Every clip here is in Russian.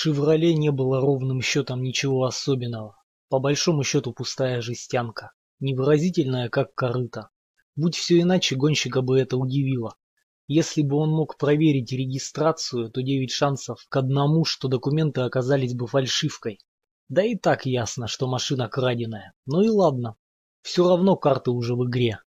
«Шевроле» не было ровным счетом ничего особенного. По большому счету пустая жестянка, невыразительная, как корыто. Будь все иначе, гонщика бы это удивило. Если бы он мог проверить регистрацию, то девять шансов к одному, что документы оказались бы фальшивкой. Да и так ясно, что машина краденая. Ну и ладно. Все равно карты уже в игре.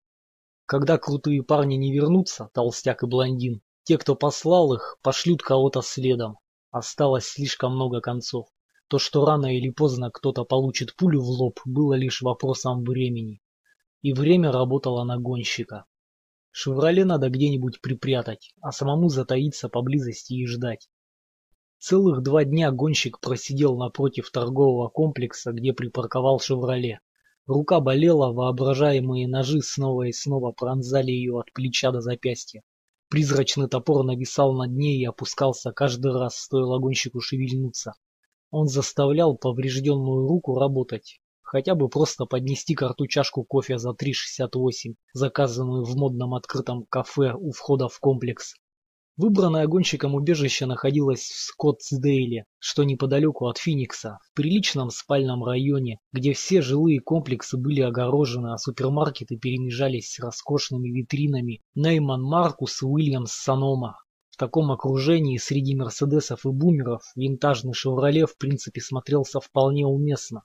Когда крутые парни не вернутся, толстяк и блондин, те, кто послал их, пошлют кого-то следом. Осталось слишком много концов. То, что рано или поздно кто-то получит пулю в лоб, было лишь вопросом времени. И время работало на гонщика. «Шевроле» надо где-нибудь припрятать, а самому затаиться поблизости и ждать. Целых два дня гонщик просидел напротив торгового комплекса, где припарковал «Шевроле». Рука болела, воображаемые ножи снова и снова пронзали ее от плеча до запястья. Призрачный топор нависал над ней и опускался каждый раз, стоило гонщику шевельнуться. Он заставлял поврежденную руку работать, хотя бы просто поднести карту чашку кофе за 3,68, заказанную в модном открытом кафе у входа в комплекс. Выбранное гонщиком убежище находилось в Скоттсдейле, что неподалеку от Финикса, в приличном спальном районе, где все жилые комплексы были огорожены, а супермаркеты перемежались с роскошными витринами Нейман Маркус и Уильямс Санома. В таком окружении среди мерседесов и бумеров винтажный «Шевроле» в принципе смотрелся вполне уместно.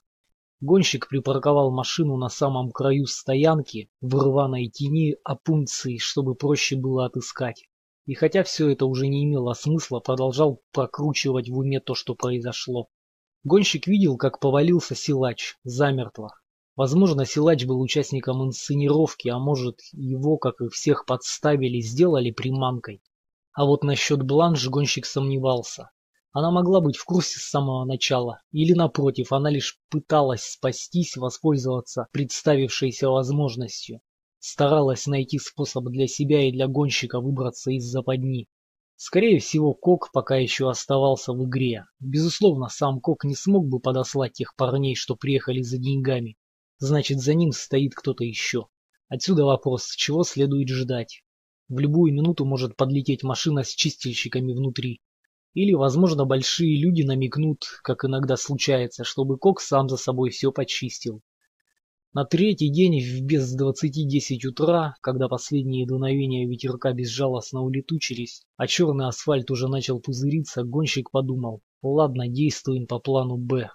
Гонщик припарковал машину на самом краю стоянки, в рваной тени опунции, чтобы проще было отыскать. И хотя все это уже не имело смысла, продолжал прокручивать в уме то, что произошло. Гонщик видел, как повалился силач, замертво. Возможно, силач был участником инсценировки, а может, его, как и всех, подставили, сделали приманкой. А вот насчет Бланш гонщик сомневался. Она могла быть в курсе с самого начала, или напротив, она лишь пыталась спастись, воспользоваться представившейся возможностью. Старалась найти способ для себя и для гонщика выбраться из западни. Скорее всего, Кок пока еще оставался в игре. Безусловно, сам Кок не смог бы подослать тех парней, что приехали за деньгами. Значит, за ним стоит кто-то еще. Отсюда вопрос, чего следует ждать. В любую минуту может подлететь машина с чистильщиками внутри. Или, возможно, большие люди намекнут, как иногда случается, чтобы Кок сам за собой все почистил. На третий день в без двадцати десять утра, когда последние дуновения ветерка безжалостно улетучились, а черный асфальт уже начал пузыриться, гонщик подумал, ладно, действуем по плану «Б».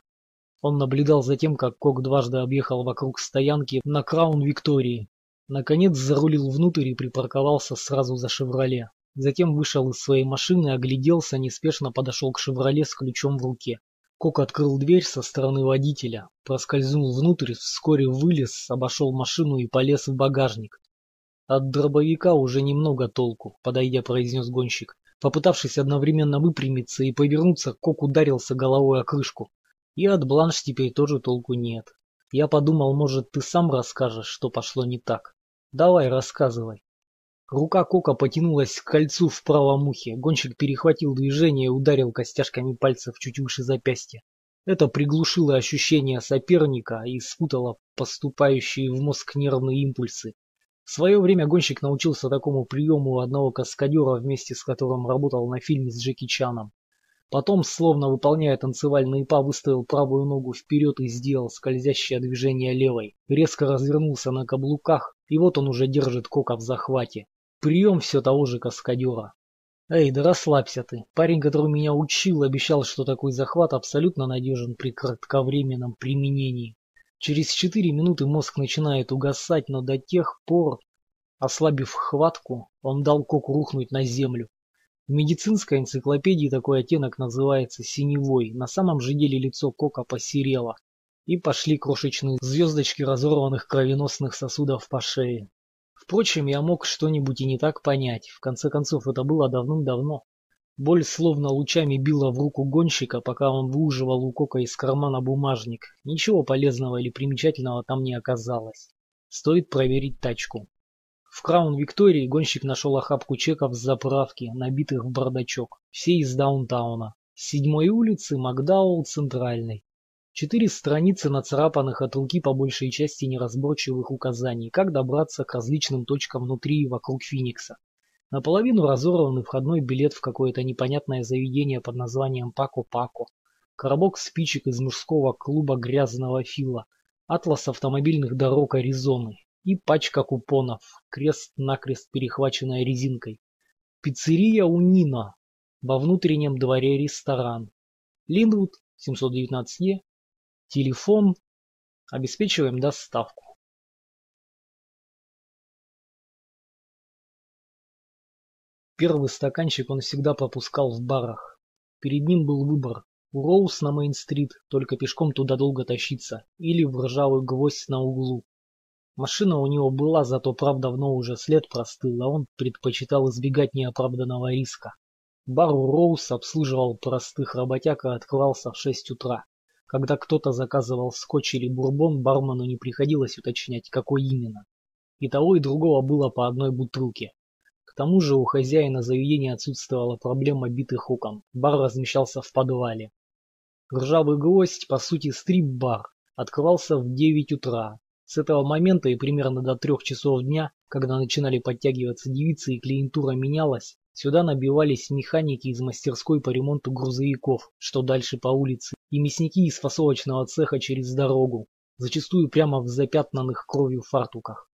Он наблюдал за тем, как Кок дважды объехал вокруг стоянки на Краун Виктории. Наконец зарулил внутрь и припарковался сразу за «Шевроле». Затем вышел из своей машины, огляделся, неспешно подошел к «Шевроле» с ключом в руке. Кок открыл дверь со стороны водителя, проскользнул внутрь, вскоре вылез, обошел машину и полез в багажник. От дробовика уже немного толку, подойдя, произнес гонщик. Попытавшись одновременно выпрямиться и повернуться, Кок ударился головой о крышку. И от бланш теперь тоже толку нет. Я подумал, может, ты сам расскажешь, что пошло не так. Давай, рассказывай. Рука Кока потянулась к кольцу в правом ухе. Гонщик перехватил движение и ударил костяшками пальцев чуть выше запястья. Это приглушило ощущение соперника и спутало поступающие в мозг нервные импульсы. В свое время гонщик научился такому приему у одного каскадера, вместе с которым работал на фильме с Джеки Чаном. Потом, словно выполняя танцевальные па, выставил правую ногу вперед и сделал скользящее движение левой. Резко развернулся на каблуках, и вот он уже держит Кока в захвате. Прием все того же каскадера. Эй, да расслабься ты. Парень, который меня учил, обещал, что такой захват абсолютно надежен при кратковременном применении. Через четыре минуты мозг начинает угасать, но до тех пор, ослабив хватку, он дал Коку рухнуть на землю. В медицинской энциклопедии такой оттенок называется синевой. На самом же деле лицо Кока посерело. И пошли крошечные звездочки разорванных кровеносных сосудов по шее. Впрочем, я мог что-нибудь и не так понять. В конце концов, это было давным-давно. Боль словно лучами била в руку гонщика, пока он выуживал у Кока из кармана бумажник. Ничего полезного или примечательного там не оказалось. Стоит проверить тачку. В Краун Виктории гонщик нашел охапку чеков с заправки, набитых в бардачок. Все из даунтауна. С седьмой улицы, Макдаул, Центральной. Четыре страницы нацарапанных от руки по большей части неразборчивых указаний, как добраться к различным точкам внутри и вокруг Феникса. Наполовину разорванный входной билет в какое-то непонятное заведение под названием Пако-Пако, коробок спичек из мужского клуба грязного фила, атлас автомобильных дорог Аризоны и пачка купонов, крест-накрест перехваченная резинкой. Пиццерия у Нина, во внутреннем дворе ресторан. Линвуд, 719Е, телефон, обеспечиваем доставку. Первый стаканчик он всегда пропускал в барах. Перед ним был выбор. У Роуз на Мейн-стрит, только пешком туда долго тащиться, или в ржавый гвоздь на углу. Машина у него была, зато прав давно уже след простыл, а он предпочитал избегать неоправданного риска. Бар у Роуз обслуживал простых работяг и открывался в шесть утра. Когда кто-то заказывал скотч или бурбон, бармену не приходилось уточнять, какой именно. И того, и другого было по одной бутылке тому же у хозяина заведения отсутствовала проблема битых окон. Бар размещался в подвале. Ржавый гвоздь, по сути стрип-бар, открывался в 9 утра. С этого момента и примерно до трех часов дня, когда начинали подтягиваться девицы и клиентура менялась, сюда набивались механики из мастерской по ремонту грузовиков, что дальше по улице, и мясники из фасовочного цеха через дорогу, зачастую прямо в запятнанных кровью фартуках.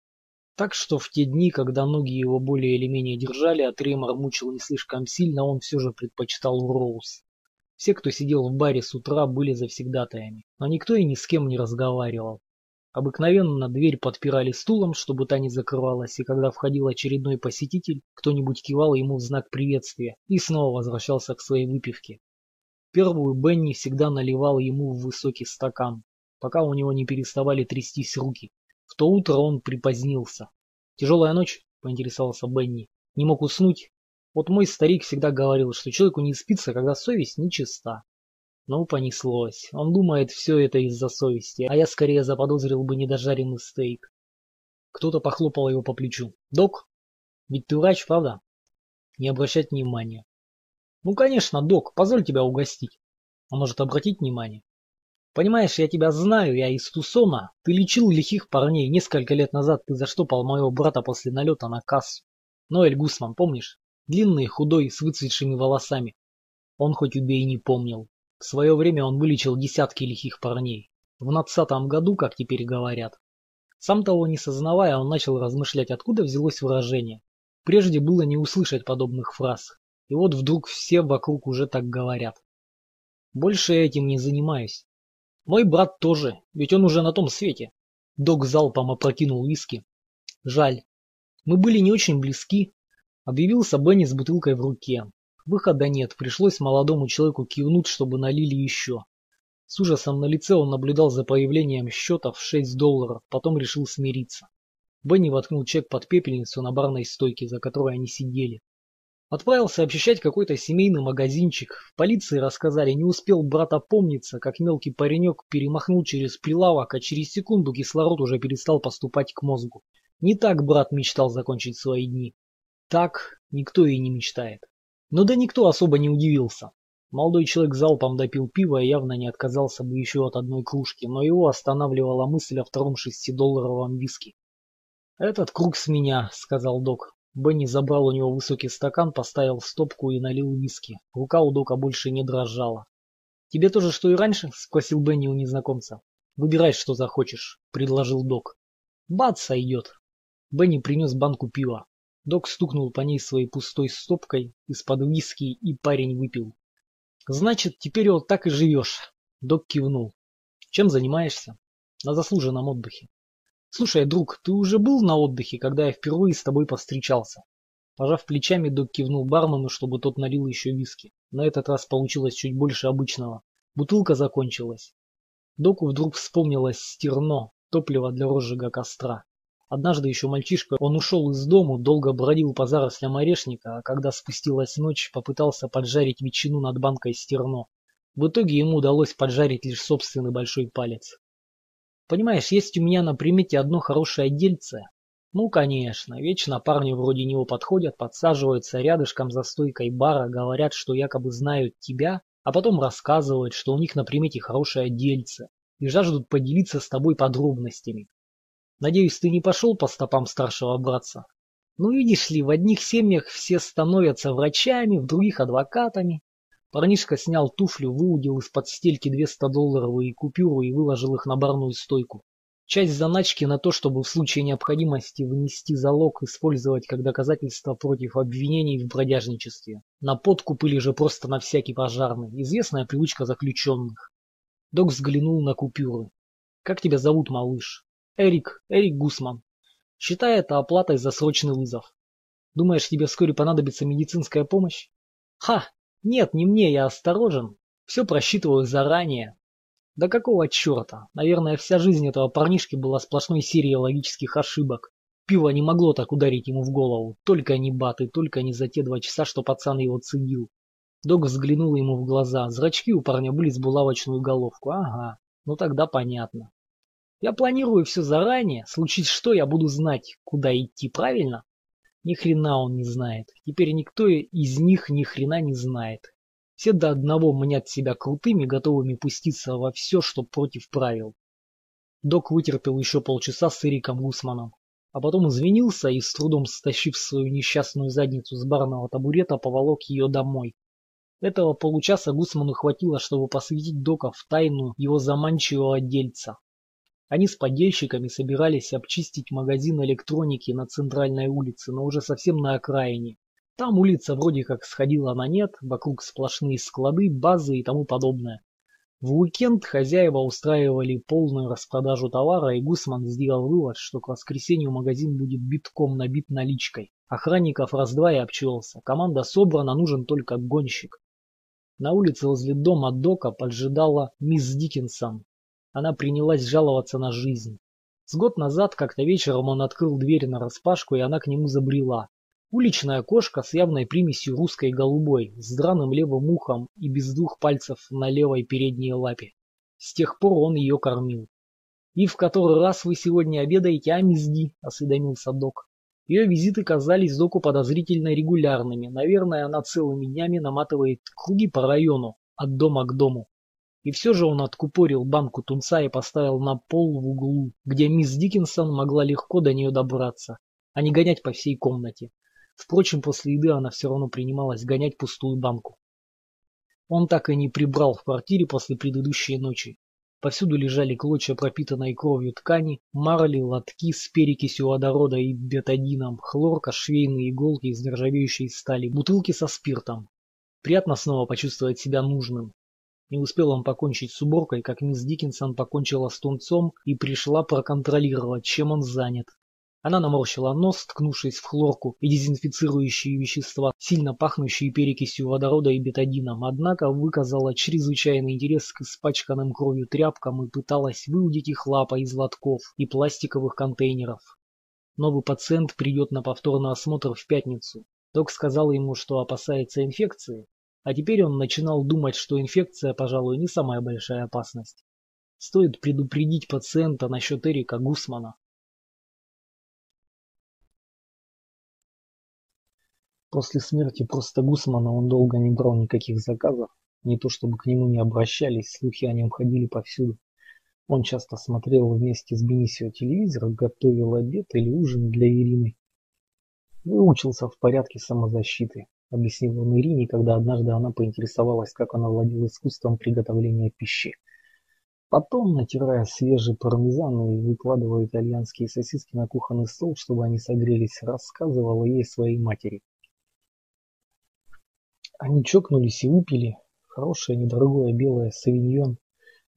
Так что в те дни, когда ноги его более или менее держали, а тремор мучил не слишком сильно, он все же предпочитал Роуз. Все, кто сидел в баре с утра, были завсегдатаями, но никто и ни с кем не разговаривал. Обыкновенно дверь подпирали стулом, чтобы та не закрывалась, и когда входил очередной посетитель, кто-нибудь кивал ему в знак приветствия и снова возвращался к своей выпивке. Первую Бенни всегда наливал ему в высокий стакан, пока у него не переставали трястись руки. В то утро он припозднился. «Тяжелая ночь?» – поинтересовался Бенни. «Не мог уснуть?» Вот мой старик всегда говорил, что человеку не спится, когда совесть нечиста. Ну, понеслось. Он думает, все это из-за совести, а я скорее заподозрил бы недожаренный стейк. Кто-то похлопал его по плечу. «Док? Ведь ты врач, правда?» Не обращать внимания. «Ну, конечно, док, позволь тебя угостить». Он может обратить внимание. Понимаешь, я тебя знаю, я из Тусона. Ты лечил лихих парней. Несколько лет назад ты заштопал моего брата после налета на кассу. Ноэль Гусман, помнишь? Длинный, худой, с выцветшими волосами. Он хоть убей не помнил. В свое время он вылечил десятки лихих парней. В надсатом году, как теперь говорят. Сам того не сознавая, он начал размышлять, откуда взялось выражение. Прежде было не услышать подобных фраз. И вот вдруг все вокруг уже так говорят. Больше этим не занимаюсь. Мой брат тоже, ведь он уже на том свете. Док залпом опрокинул виски. Жаль. Мы были не очень близки. Объявился Бенни с бутылкой в руке. Выхода нет, пришлось молодому человеку кивнуть, чтобы налили еще. С ужасом на лице он наблюдал за появлением счета в 6 долларов, потом решил смириться. Бенни воткнул чек под пепельницу на барной стойке, за которой они сидели. Отправился обчищать какой-то семейный магазинчик. В полиции рассказали, не успел брат опомниться, как мелкий паренек перемахнул через прилавок, а через секунду кислород уже перестал поступать к мозгу. Не так брат мечтал закончить свои дни. Так никто и не мечтает. Но да никто особо не удивился. Молодой человек залпом допил пива и явно не отказался бы еще от одной кружки, но его останавливала мысль о втором шестидолларовом виске. «Этот круг с меня», — сказал док. Бенни забрал у него высокий стакан, поставил стопку и налил виски. Рука у Дока больше не дрожала. «Тебе тоже, что и раньше?» – спросил Бенни у незнакомца. «Выбирай, что захочешь», – предложил Док. «Бац, сойдет». Бенни принес банку пива. Док стукнул по ней своей пустой стопкой из-под виски, и парень выпил. «Значит, теперь вот так и живешь», – Док кивнул. «Чем занимаешься?» «На заслуженном отдыхе». Слушай, друг, ты уже был на отдыхе, когда я впервые с тобой повстречался? Пожав плечами, док кивнул бармену, чтобы тот налил еще виски. На этот раз получилось чуть больше обычного. Бутылка закончилась. Доку вдруг вспомнилось стерно, топливо для розжига костра. Однажды еще мальчишка, он ушел из дому, долго бродил по зарослям орешника, а когда спустилась ночь, попытался поджарить ветчину над банкой стерно. В итоге ему удалось поджарить лишь собственный большой палец. Понимаешь, есть у меня на примете одно хорошее дельце. Ну, конечно, вечно парни вроде него подходят, подсаживаются рядышком за стойкой бара, говорят, что якобы знают тебя, а потом рассказывают, что у них на примете хорошее дельце, и жаждут поделиться с тобой подробностями. Надеюсь, ты не пошел по стопам старшего братца? Ну, видишь ли, в одних семьях все становятся врачами, в других адвокатами. Парнишка снял туфлю, выудил из-под стельки 200-долларовые купюры и выложил их на барную стойку. Часть заначки на то, чтобы в случае необходимости внести залог, использовать как доказательство против обвинений в бродяжничестве. На подкуп или же просто на всякий пожарный. Известная привычка заключенных. Док взглянул на купюры. «Как тебя зовут, малыш?» «Эрик. Эрик Гусман. Считай это оплатой за срочный вызов. Думаешь, тебе вскоре понадобится медицинская помощь?» «Ха! Нет, не мне, я осторожен. Все просчитываю заранее. Да какого черта? Наверное, вся жизнь этого парнишки была сплошной серией логических ошибок. Пиво не могло так ударить ему в голову. Только не баты, только не за те два часа, что пацан его цедил. Док взглянул ему в глаза. Зрачки у парня были с булавочную головку. Ага, ну тогда понятно. Я планирую все заранее. Случись что, я буду знать, куда идти, правильно? Ни хрена он не знает. Теперь никто из них ни хрена не знает. Все до одного мнят себя крутыми, готовыми пуститься во все, что против правил. Док вытерпел еще полчаса с Эриком Гусманом, а потом извинился и, с трудом стащив свою несчастную задницу с барного табурета, поволок ее домой. Этого получаса Гусману хватило, чтобы посвятить Дока в тайну его заманчивого дельца. Они с подельщиками собирались обчистить магазин электроники на центральной улице, но уже совсем на окраине, там улица вроде как сходила на нет, вокруг сплошные склады, базы и тому подобное. В уикенд хозяева устраивали полную распродажу товара, и Гусман сделал вывод, что к воскресенью магазин будет битком набит наличкой. Охранников раз-два и обчелся. Команда собрана, нужен только гонщик. На улице возле дома Дока поджидала мисс Диккенсон. Она принялась жаловаться на жизнь. С год назад как-то вечером он открыл дверь на распашку, и она к нему забрела. Уличная кошка с явной примесью русской голубой, с драным левым ухом и без двух пальцев на левой передней лапе. С тех пор он ее кормил. «И в который раз вы сегодня обедаете, а, мисс Ди?» – осведомился док. Ее визиты казались доку подозрительно регулярными. Наверное, она целыми днями наматывает круги по району, от дома к дому. И все же он откупорил банку тунца и поставил на пол в углу, где мисс Диккенсон могла легко до нее добраться, а не гонять по всей комнате. Впрочем, после еды она все равно принималась гонять пустую банку. Он так и не прибрал в квартире после предыдущей ночи. Повсюду лежали клочья пропитанной кровью ткани, марли, лотки с перекисью водорода и бетадином, хлорка, швейные иголки из нержавеющей стали, бутылки со спиртом. Приятно снова почувствовать себя нужным. Не успел он покончить с уборкой, как мисс Диккенсон покончила с тунцом и пришла проконтролировать, чем он занят. Она наморщила нос, ткнувшись в хлорку и дезинфицирующие вещества, сильно пахнущие перекисью водорода и бетадином, однако выказала чрезвычайный интерес к испачканным кровью тряпкам и пыталась выудить их лапой из лотков и пластиковых контейнеров. Новый пациент придет на повторный осмотр в пятницу. Док сказал ему, что опасается инфекции, а теперь он начинал думать, что инфекция, пожалуй, не самая большая опасность. Стоит предупредить пациента насчет Эрика Гусмана. После смерти просто Гусмана он долго не брал никаких заказов, не то чтобы к нему не обращались, слухи о нем ходили повсюду. Он часто смотрел вместе с Бенисио телевизор, готовил обед или ужин для Ирины. Выучился в порядке самозащиты, объяснил он Ирине, когда однажды она поинтересовалась, как она владела искусством приготовления пищи. Потом, натирая свежий пармезан и выкладывая итальянские сосиски на кухонный стол, чтобы они согрелись, рассказывала ей своей матери. Они чокнулись и выпили. Хорошее, недорогое белое савиньон.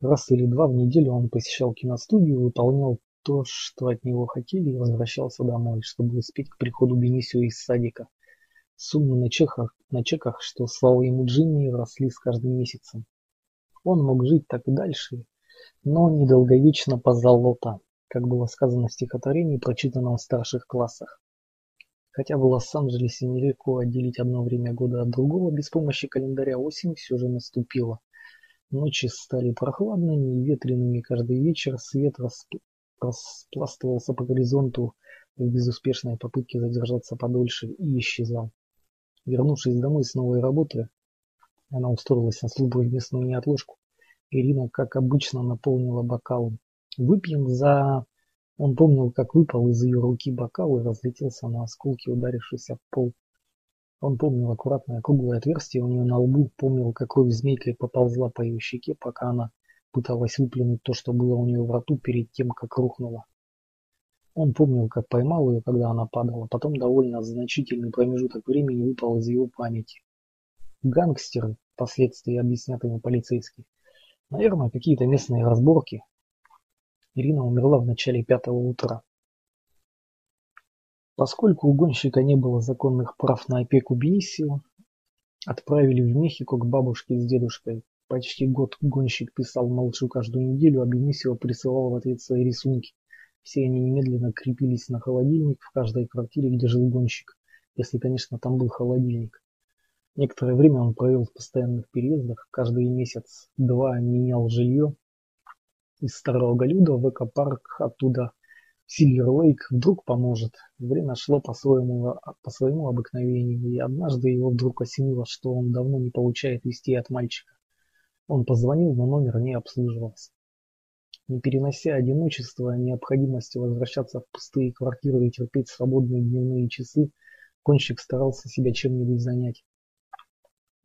Раз или два в неделю он посещал киностудию, выполнял то, что от него хотели, и возвращался домой, чтобы успеть к приходу Бенисио из садика. Суммы на чеках, на чеках, что слава ему Джимми, росли с каждым месяцем. Он мог жить так и дальше, но недолговечно позолота, как было сказано в стихотворении, прочитанном в старших классах. Хотя в Лос-Анджелесе нелегко отделить одно время года от другого, без помощи календаря осень все же наступила. Ночи стали прохладными и ветреными каждый вечер, свет расп... распластывался по горизонту в безуспешной попытке задержаться подольше и исчезал. Вернувшись домой с новой работы, она устроилась на службу местную неотложку. Ирина, как обычно, наполнила бокал. «Выпьем за Он помнил, как выпал из ее руки бокал и разлетелся на осколки, ударившись об пол. Он помнил аккуратное круглое отверстие у нее на лбу, помнил, как кровь змейкой поползла по ее щеке, пока она пыталась выплюнуть то, что было у нее в рту перед тем, как рухнула. Он помнил, как поймал ее, когда она падала, потом довольно значительный промежуток времени выпал из его памяти. Гангстеры, впоследствии объяснят ему полицейские. Наверное, какие-то местные разборки. Ирина умерла в начале пятого утра. Поскольку у гонщика не было законных прав на опеку Бенисио, отправили в Мехико к бабушке с дедушкой. Почти год гонщик писал малышу каждую неделю, а Бенисио присылал в ответ свои рисунки. Все они немедленно крепились на холодильник в каждой квартире, где жил гонщик, если, конечно, там был холодильник. Некоторое время он провел в постоянных переездах, каждый месяц-два менял жилье из Старого Голюда в экопарк, оттуда Сильвер Лейк вдруг поможет. Время шло по своему, по своему обыкновению, и однажды его вдруг осенило, что он давно не получает вестей от мальчика. Он позвонил, но номер не обслуживался. Не перенося одиночества и необходимости возвращаться в пустые квартиры и терпеть свободные дневные часы, кончик старался себя чем-нибудь занять.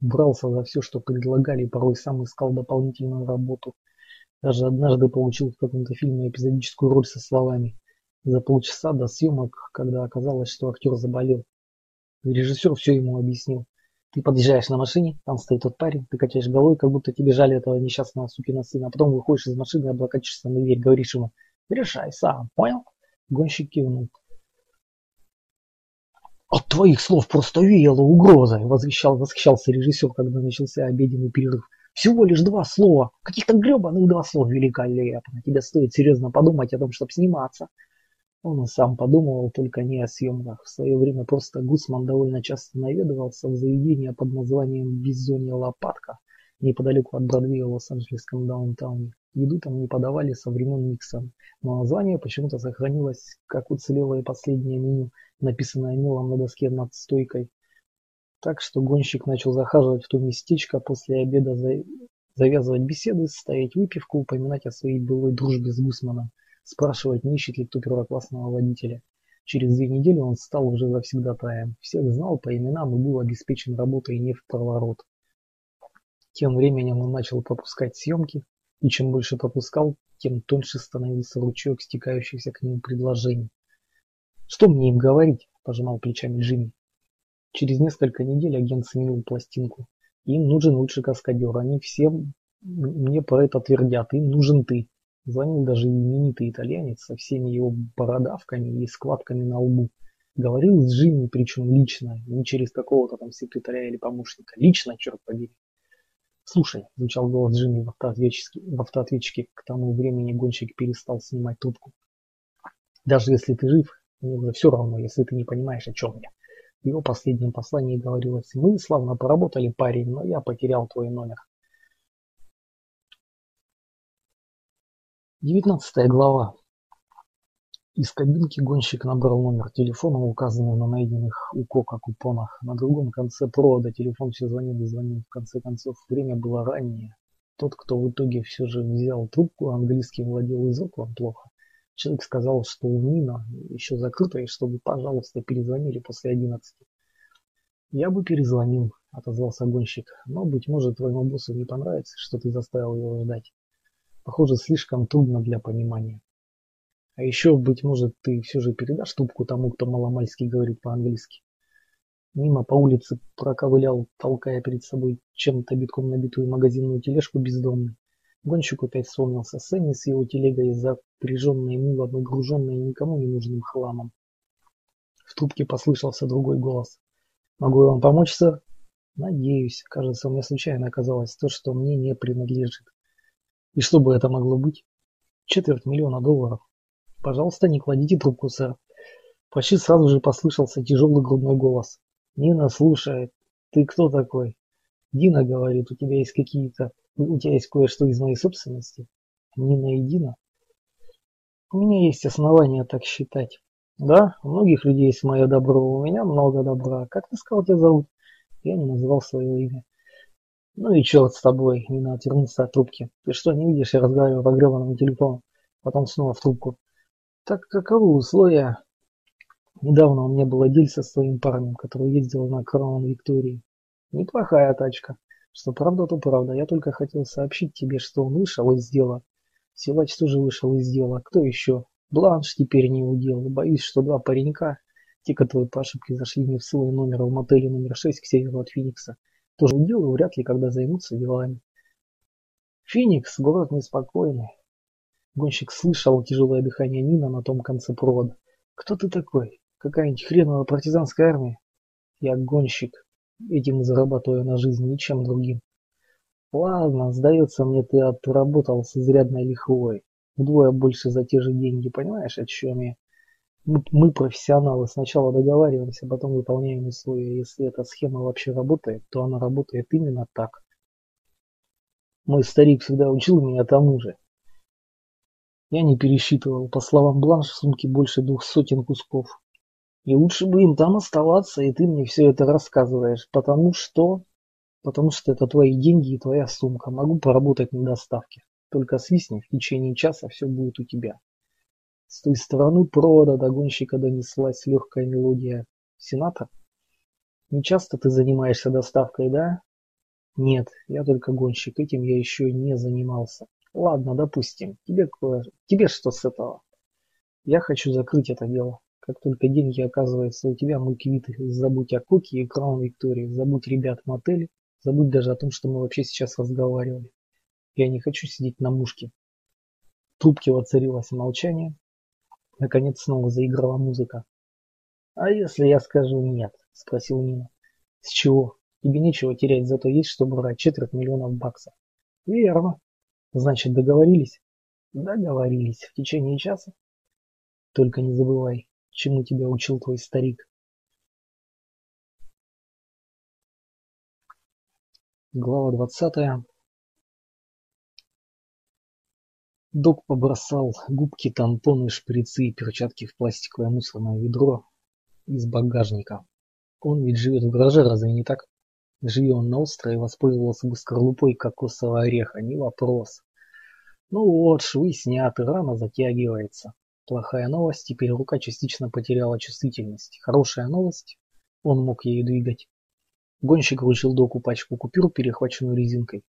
Брался за все, что предлагали, порой сам искал дополнительную работу. Даже однажды получил в каком-то фильме эпизодическую роль со словами за полчаса до съемок, когда оказалось, что актер заболел. Режиссер все ему объяснил. Ты подъезжаешь на машине, там стоит тот парень, ты качаешь головой, как будто тебе жаль этого несчастного сукина сына, а потом выходишь из машины облокачиваешься на дверь, говоришь ему, решай сам, понял? Гонщик кивнул. От твоих слов просто веяло угрозой, возвещал, восхищался режиссер, когда начался обеденный перерыв. Всего лишь два слова, каких-то гребаных два слова, великолепно. Тебе стоит серьезно подумать о том, чтобы сниматься. Он и сам подумывал только не о съемках. В свое время просто Гусман довольно часто наведывался в заведение под названием «Бизонья Лопатка» неподалеку от Бродвея в Лос-Анджелесском даунтауне. Еду там не подавали со времен Никсона, но название почему-то сохранилось, как уцелелое последнее меню, написанное мелом на доске над стойкой. Так что гонщик начал захаживать в то местечко после обеда, завязывать беседы, ставить выпивку, упоминать о своей былой дружбе с Гусманом спрашивать, не ищет ли кто первоклассного водителя. Через две недели он стал уже завсегдатаем. Всех знал по именам и был обеспечен работой не в проворот. Тем временем он начал пропускать съемки, и чем больше пропускал, тем тоньше становился ручеек стекающихся к нему предложений. «Что мне им говорить?» – пожимал плечами Джимми. Через несколько недель агент сменил пластинку. Им нужен лучший каскадер. Они все мне про это твердят. Им нужен ты. Звонил даже именитый итальянец со всеми его бородавками и складками на лбу. Говорил с Джимми, причем лично, не через какого-то там секретаря или помощника. Лично, черт побери. «Слушай», – звучал голос Джимми в автоответчике, в автоответчике, к тому времени гонщик перестал снимать трубку. «Даже если ты жив, мне уже все равно, если ты не понимаешь, о чем я». В его последнем послании говорилось, «Мы славно поработали, парень, но я потерял твой номер. Девятнадцатая глава. Из кабинки гонщик набрал номер телефона, указанный на найденных у Кока купонах. На другом конце провода телефон все звонил и звонил. В конце концов, время было раннее. Тот, кто в итоге все же взял трубку, английский владел языком плохо. Человек сказал, что у Нина еще закрыто, и чтобы, пожалуйста, перезвонили после одиннадцати. «Я бы перезвонил», — отозвался гонщик, — «но, быть может, твоему боссу не понравится, что ты заставил его ждать». Похоже, слишком трудно для понимания. А еще, быть может, ты все же передашь трубку тому, кто маломальски говорит по-английски. Мимо по улице проковылял, толкая перед собой чем-то битком набитую магазинную тележку бездомный. Гонщик опять вспомнился Сенни с его телегой, запряженной мулом и груженной никому не нужным хламом. В трубке послышался другой голос. «Могу я вам помочь, сэр?» «Надеюсь. Кажется, у меня случайно оказалось то, что мне не принадлежит». И что бы это могло быть? Четверть миллиона долларов. Пожалуйста, не кладите трубку, сэр. Почти сразу же послышался тяжелый грудной голос. Нина слушает. Ты кто такой? Дина говорит, у тебя есть какие-то... У тебя есть кое-что из моей собственности. Нина и Дина? У меня есть основания так считать. Да, у многих людей есть мое добро, у меня много добра. Как ты сказал, тебя зовут? Я не называл свое имя. Ну и черт с тобой, Нина отвернулся от трубки. Ты что, не видишь, я разговариваю по гребаному телефону. Потом снова в трубку. Так каковы условия? Недавно у меня было дельце с своим парнем, который ездил на Краун Виктории. Неплохая тачка. Что правда, то правда. Я только хотел сообщить тебе, что он вышел из дела. Силач тоже вышел из дела. Кто еще? Бланш теперь не удел. Боюсь, что два паренька, те, которые по ошибке зашли не в свой номер в мотеле номер 6 к северу от Феникса, тоже удел и вряд ли когда займутся делами. Феникс – город неспокойный. Гонщик слышал тяжелое дыхание Нина на том конце провода. «Кто ты такой? Какая-нибудь хреновая партизанская армия?» «Я гонщик. Этим зарабатываю на жизнь, ничем другим». «Ладно, сдается мне, ты отработал с изрядной лихвой. Вдвое больше за те же деньги, понимаешь, о чем я?» Мы, профессионалы сначала договариваемся, потом выполняем условия. Если эта схема вообще работает, то она работает именно так. Мой старик всегда учил меня тому же. Я не пересчитывал, по словам Бланш, в сумке больше двух сотен кусков. И лучше бы им там оставаться, и ты мне все это рассказываешь, потому что... Потому что это твои деньги и твоя сумка. Могу поработать на доставке. Только свистни, в течение часа все будет у тебя. С той стороны провода до гонщика донеслась легкая мелодия. Сенатор? Не часто ты занимаешься доставкой, да? Нет, я только гонщик, этим я еще не занимался. Ладно, допустим, тебе, тебе что с этого? Я хочу закрыть это дело. Как только деньги оказываются у тебя, мы квиты. Забудь о Коке и Краун Виктории, забудь ребят в мотеле, забудь даже о том, что мы вообще сейчас разговаривали. Я не хочу сидеть на мушке. В трубке воцарилось молчание, Наконец снова заиграла музыка. «А если я скажу нет?» – спросил Нина. «С чего? Тебе нечего терять, зато есть что брать четверть миллионов баксов». «Верно. Значит, договорились?» «Договорились. В течение часа?» «Только не забывай, чему тебя учил твой старик». Глава двадцатая. Док побросал губки, тампоны, шприцы и перчатки в пластиковое мусорное ведро из багажника. Он ведь живет в гараже, разве не так? Живи он на острове, воспользовался бы скорлупой кокосового ореха, не вопрос. Ну вот, швы сняты, рана затягивается. Плохая новость, теперь рука частично потеряла чувствительность. Хорошая новость, он мог ею двигать. Гонщик вручил доку пачку купюр, перехваченную резинкой.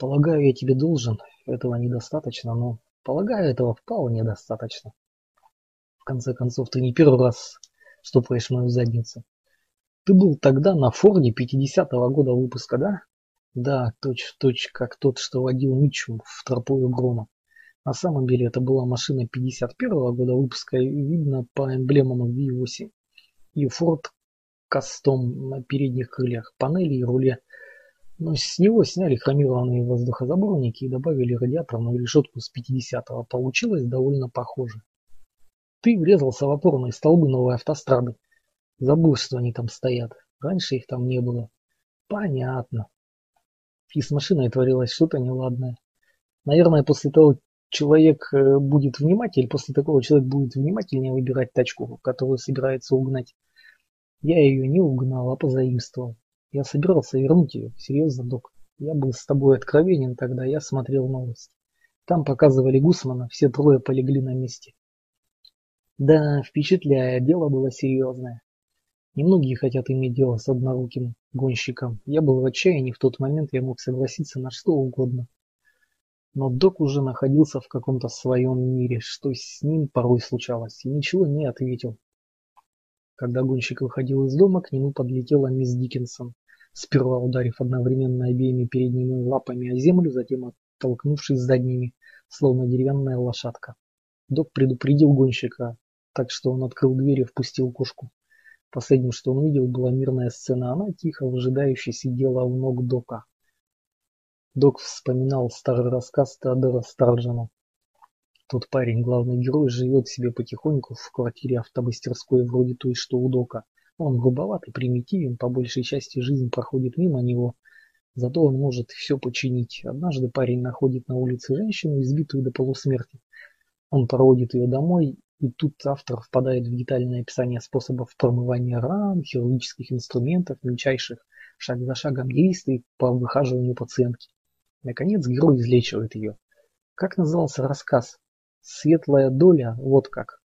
Полагаю, я тебе должен. Этого недостаточно, но... Полагаю, этого вполне достаточно. В конце концов, ты не первый раз стопаешь мою задницу. Ты был тогда на Форде 50-го года выпуска, да? Да, точь-в-точь, -точь, как тот, что водил Митчум в тропою грома. На самом деле это была машина 51-го года выпуска, видно по эмблемам V8. И Ford Custom на передних крыльях, панели и руле но с него сняли хромированные воздухозаборники и добавили радиаторную решетку с 50-го. Получилось довольно похоже. Ты врезался в опорные столбы новой автострады. Забыл, что они там стоят. Раньше их там не было. Понятно. И с машиной творилось что-то неладное. Наверное, после того человек э, будет внимательнее, после такого человек будет внимательнее выбирать тачку, которую собирается угнать. Я ее не угнал, а позаимствовал. Я собирался вернуть ее. Серьезно, док. Я был с тобой откровенен тогда, я смотрел новости. Там показывали Гусмана, все трое полегли на месте. Да, впечатляя, дело было серьезное. Немногие хотят иметь дело с одноруким гонщиком. Я был в отчаянии в тот момент, я мог согласиться на что угодно. Но док уже находился в каком-то своем мире, что с ним порой случалось, и ничего не ответил. Когда гонщик выходил из дома, к нему подлетела мисс Диккенсон, сперва ударив одновременно обеими передними лапами о землю, затем оттолкнувшись задними, словно деревянная лошадка. Док предупредил гонщика, так что он открыл дверь и впустил кошку. Последним, что он увидел, была мирная сцена. Она тихо, выжидающе сидела у ног Дока. Док вспоминал старый рассказ Теодора Старджана тот парень, главный герой, живет себе потихоньку в квартире автомастерской вроде той, что у Дока. Он грубоват и примитивен, по большей части жизнь проходит мимо него, зато он может все починить. Однажды парень находит на улице женщину, избитую до полусмерти. Он проводит ее домой, и тут автор впадает в детальное описание способов промывания ран, хирургических инструментов, мельчайших шаг за шагом действий по выхаживанию пациентки. Наконец герой излечивает ее. Как назывался рассказ? Светлая доля, вот как.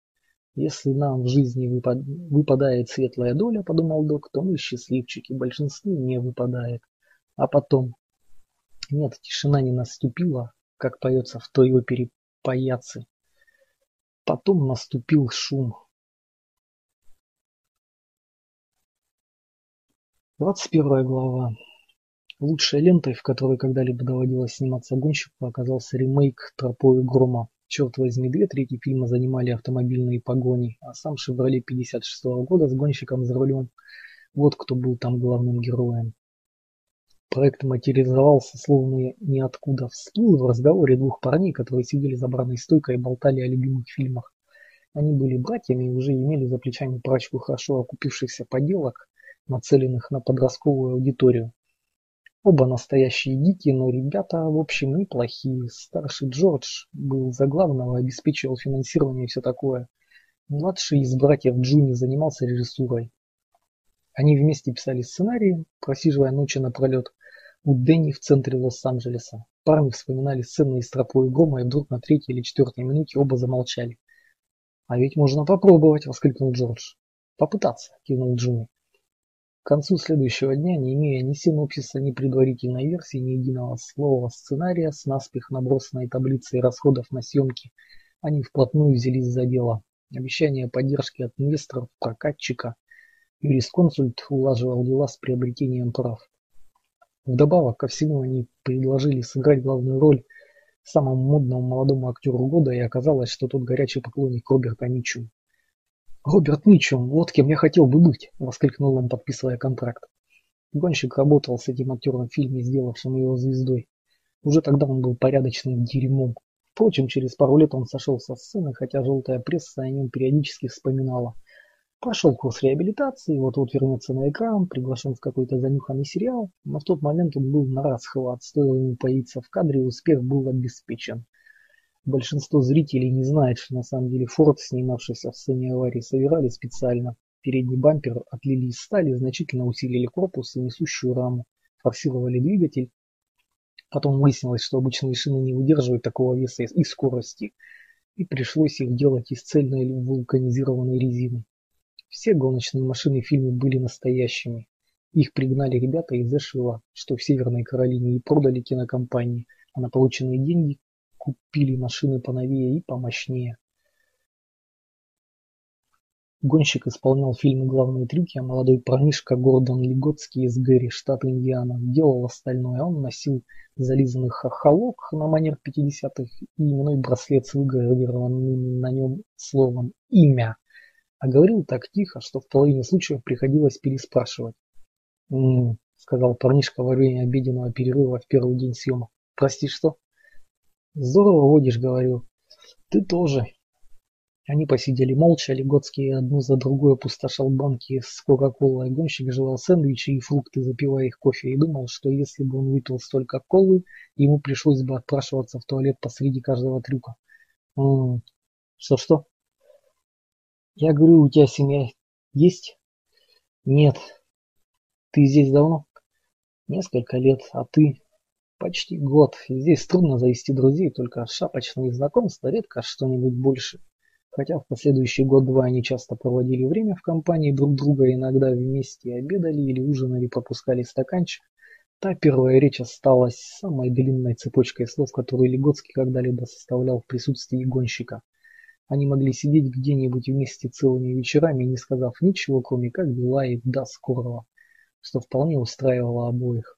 Если нам в жизни выпад... выпадает светлая доля, подумал док, то мы счастливчики, большинству не выпадает. А потом... Нет, тишина не наступила, как поется в той опере «Паяцы». Потом наступил шум. Двадцать первая глава. Лучшей лентой, в которой когда-либо доводилось сниматься гонщику, оказался ремейк «Тропою грома». Черт возьми, две трети фильма занимали автомобильные погони, а сам «Шевроле» 56 -го года с гонщиком за рулем. Вот кто был там главным героем. Проект материализовался словно ниоткуда. Всплыл в разговоре двух парней, которые сидели за барной стойкой и болтали о любимых фильмах. Они были братьями и уже имели за плечами парочку хорошо окупившихся поделок, нацеленных на подростковую аудиторию. Оба настоящие дикие, но ребята, в общем, неплохие. Старший Джордж был за главного, обеспечивал финансирование и все такое. Младший из братьев Джуни занимался режиссурой. Они вместе писали сценарии, просиживая ночи напролет у Дэнни в центре Лос-Анджелеса. Парни вспоминали сцены из тропой грома, и вдруг на третьей или четвертой минуте оба замолчали. «А ведь можно попробовать!» – воскликнул Джордж. «Попытаться!» – кивнул Джуни. К концу следующего дня, не имея ни синопсиса, ни предварительной версии, ни единого слова сценария с наспех набросанной таблицей расходов на съемки, они вплотную взялись за дело. Обещание поддержки от инвесторов, прокатчика, юрисконсульт улаживал дела с приобретением прав. Вдобавок ко всему они предложили сыграть главную роль самому модному молодому актеру года, и оказалось, что тот горячий поклонник Роберта Митчу. «Роберт Митчум, вот кем я хотел бы быть!» – воскликнул он, подписывая контракт. Гонщик работал с этим актером в фильме, сделавшим его звездой. Уже тогда он был порядочным дерьмом. Впрочем, через пару лет он сошел со сцены, хотя желтая пресса о нем периодически вспоминала. Прошел курс реабилитации, вот-вот вернется на экран, приглашен в какой-то занюханный сериал, но в тот момент он был на расхват, стоило ему появиться в кадре, успех был обеспечен. Большинство зрителей не знает, что на самом деле Форд, снимавшийся в сцене аварии, собирали специально. Передний бампер отлили из стали, значительно усилили корпус и несущую раму, форсировали двигатель. Потом выяснилось, что обычные шины не выдерживают такого веса и скорости, и пришлось их делать из цельной вулканизированной резины. Все гоночные машины в фильме были настоящими. Их пригнали ребята из Эшвилла, что в Северной Каролине, и продали кинокомпании, а на полученные деньги купили машины поновее и помощнее. Гонщик исполнял в главные трюки, а молодой парнишка Гордон Лиготский из Гэри, штат Индиана, делал остальное. Он носил зализанный хохолок на манер 50-х и именной браслет с выгравированным на нем словом «имя». А говорил так тихо, что в половине случаев приходилось переспрашивать. «М-м», сказал парнишка во время обеденного перерыва в первый день съемок. «Прости, что?» Здорово водишь, говорю. Ты тоже. Они посидели молча, Легоцкий одну за другой опустошал банки с кока-колой. Гонщик жевал сэндвичи и фрукты, запивая их кофе, и думал, что если бы он выпил столько колы, ему пришлось бы отпрашиваться в туалет посреди каждого трюка. Что-что? Я говорю, у тебя семья есть? Нет. Ты здесь давно? Несколько лет, а ты? Почти год. Здесь трудно завести друзей, только шапочные знакомства, редко что-нибудь больше. Хотя в последующий год-два они часто проводили время в компании друг друга, иногда вместе обедали или ужинали, пропускали стаканчик. Та первая речь осталась самой длинной цепочкой слов, которую Легоцкий когда-либо составлял в присутствии гонщика. Они могли сидеть где-нибудь вместе целыми вечерами, не сказав ничего, кроме как дела и да скорого, что вполне устраивало обоих.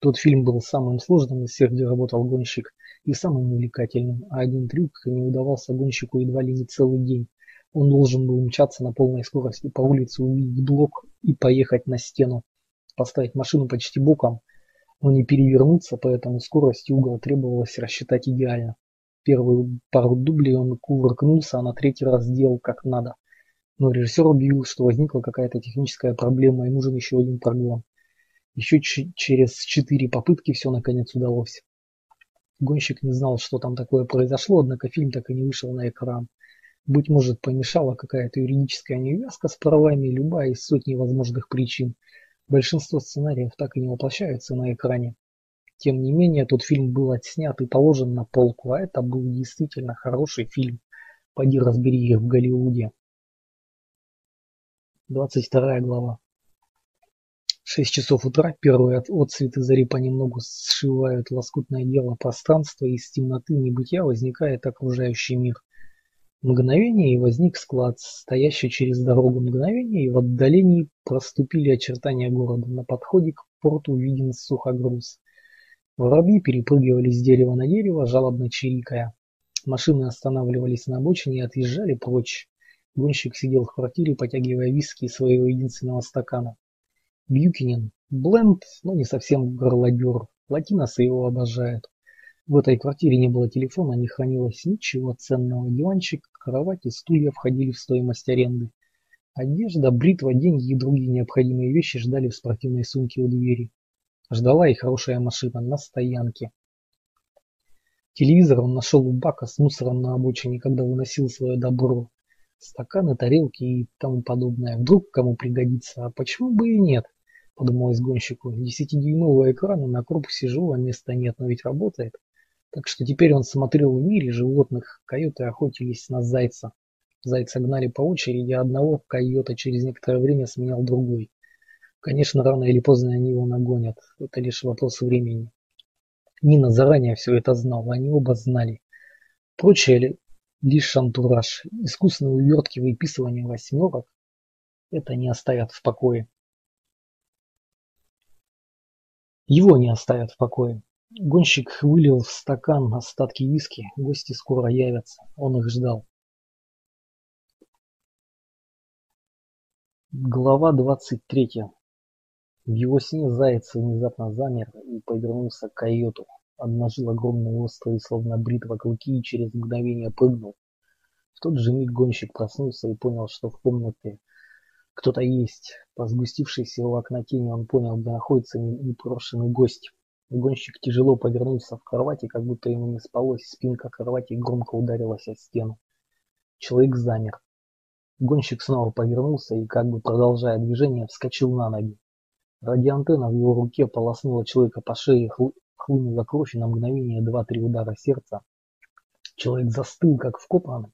Тот фильм был самым сложным из всех, где работал гонщик, и самым увлекательным, а один трюк не удавался гонщику едва ли не целый день. Он должен был мчаться на полной скорости по улице, увидеть блок и поехать на стену. Поставить машину почти боком, но не перевернуться, поэтому скорость и угол требовалось рассчитать идеально. Первую пару дублей он кувыркнулся, а на третий раз сделал как надо. Но режиссер объявил, что возникла какая-то техническая проблема и нужен еще один прогон. Еще через четыре попытки все наконец удалось. Гонщик не знал, что там такое произошло, однако фильм так и не вышел на экран. Быть может, помешала какая-то юридическая невязка с правами, любая из сотни возможных причин. Большинство сценариев так и не воплощаются на экране. Тем не менее, тот фильм был отснят и положен на полку, а это был действительно хороший фильм. Пойди разбери их в Голливуде. 22 глава. Шесть часов утра, первые отцветы зари понемногу сшивают лоскутное дело пространства, и из темноты небытия возникает окружающий мир. Мгновение, и возник склад, стоящий через дорогу мгновение, и в отдалении проступили очертания города. На подходе к порту виден сухогруз. Воробьи перепрыгивали с дерева на дерево, жалобно чирикая. Машины останавливались на обочине и отъезжали прочь. Гонщик сидел в квартире, потягивая виски из своего единственного стакана. Бьюкинен. Бленд, но не совсем горлодер. Латиносы его обожают. В этой квартире не было телефона, не хранилось ничего ценного. Диванчик, кровать и стулья входили в стоимость аренды. Одежда, бритва, деньги и другие необходимые вещи ждали в спортивной сумке у двери. Ждала и хорошая машина на стоянке. Телевизор он нашел у бака с мусором на обочине, когда выносил свое добро. Стаканы, тарелки и тому подобное. Вдруг кому пригодится, а почему бы и нет? Подумалось гонщику. Десятидюймового экрана на корпусе живого места нет, но ведь работает. Так что теперь он смотрел в мире животных. Койоты охотились на зайца. Зайца гнали по очереди, а одного койота через некоторое время сменял другой. Конечно, рано или поздно они его нагонят. Это лишь вопрос времени. Нина заранее все это знала, они оба знали. Прочее лишь антураж. Искусственные увертки выписывания восьмерок это не оставят в покое. Его не оставят в покое. Гонщик вылил в стакан остатки виски. Гости скоро явятся. Он их ждал. Глава двадцать третья. В его сне заяц внезапно замер и повернулся к койоту. Обнажил огромные острые, словно бритва, клыки и через мгновение прыгнул. В тот же миг гонщик проснулся и понял, что в комнате кто-то есть. По сгустившейся у окна тени он понял, где находится непрошенный гость. Гонщик тяжело повернулся в кровати, как будто ему не спалось, спинка кровати громко ударилась о стену. Человек замер. Гонщик снова повернулся и, как бы продолжая движение, вскочил на ноги. Радиоантенна в его руке полоснула человека по шее, хлынула кровь, на мгновение два-три удара сердца. Человек застыл, как вкопанный.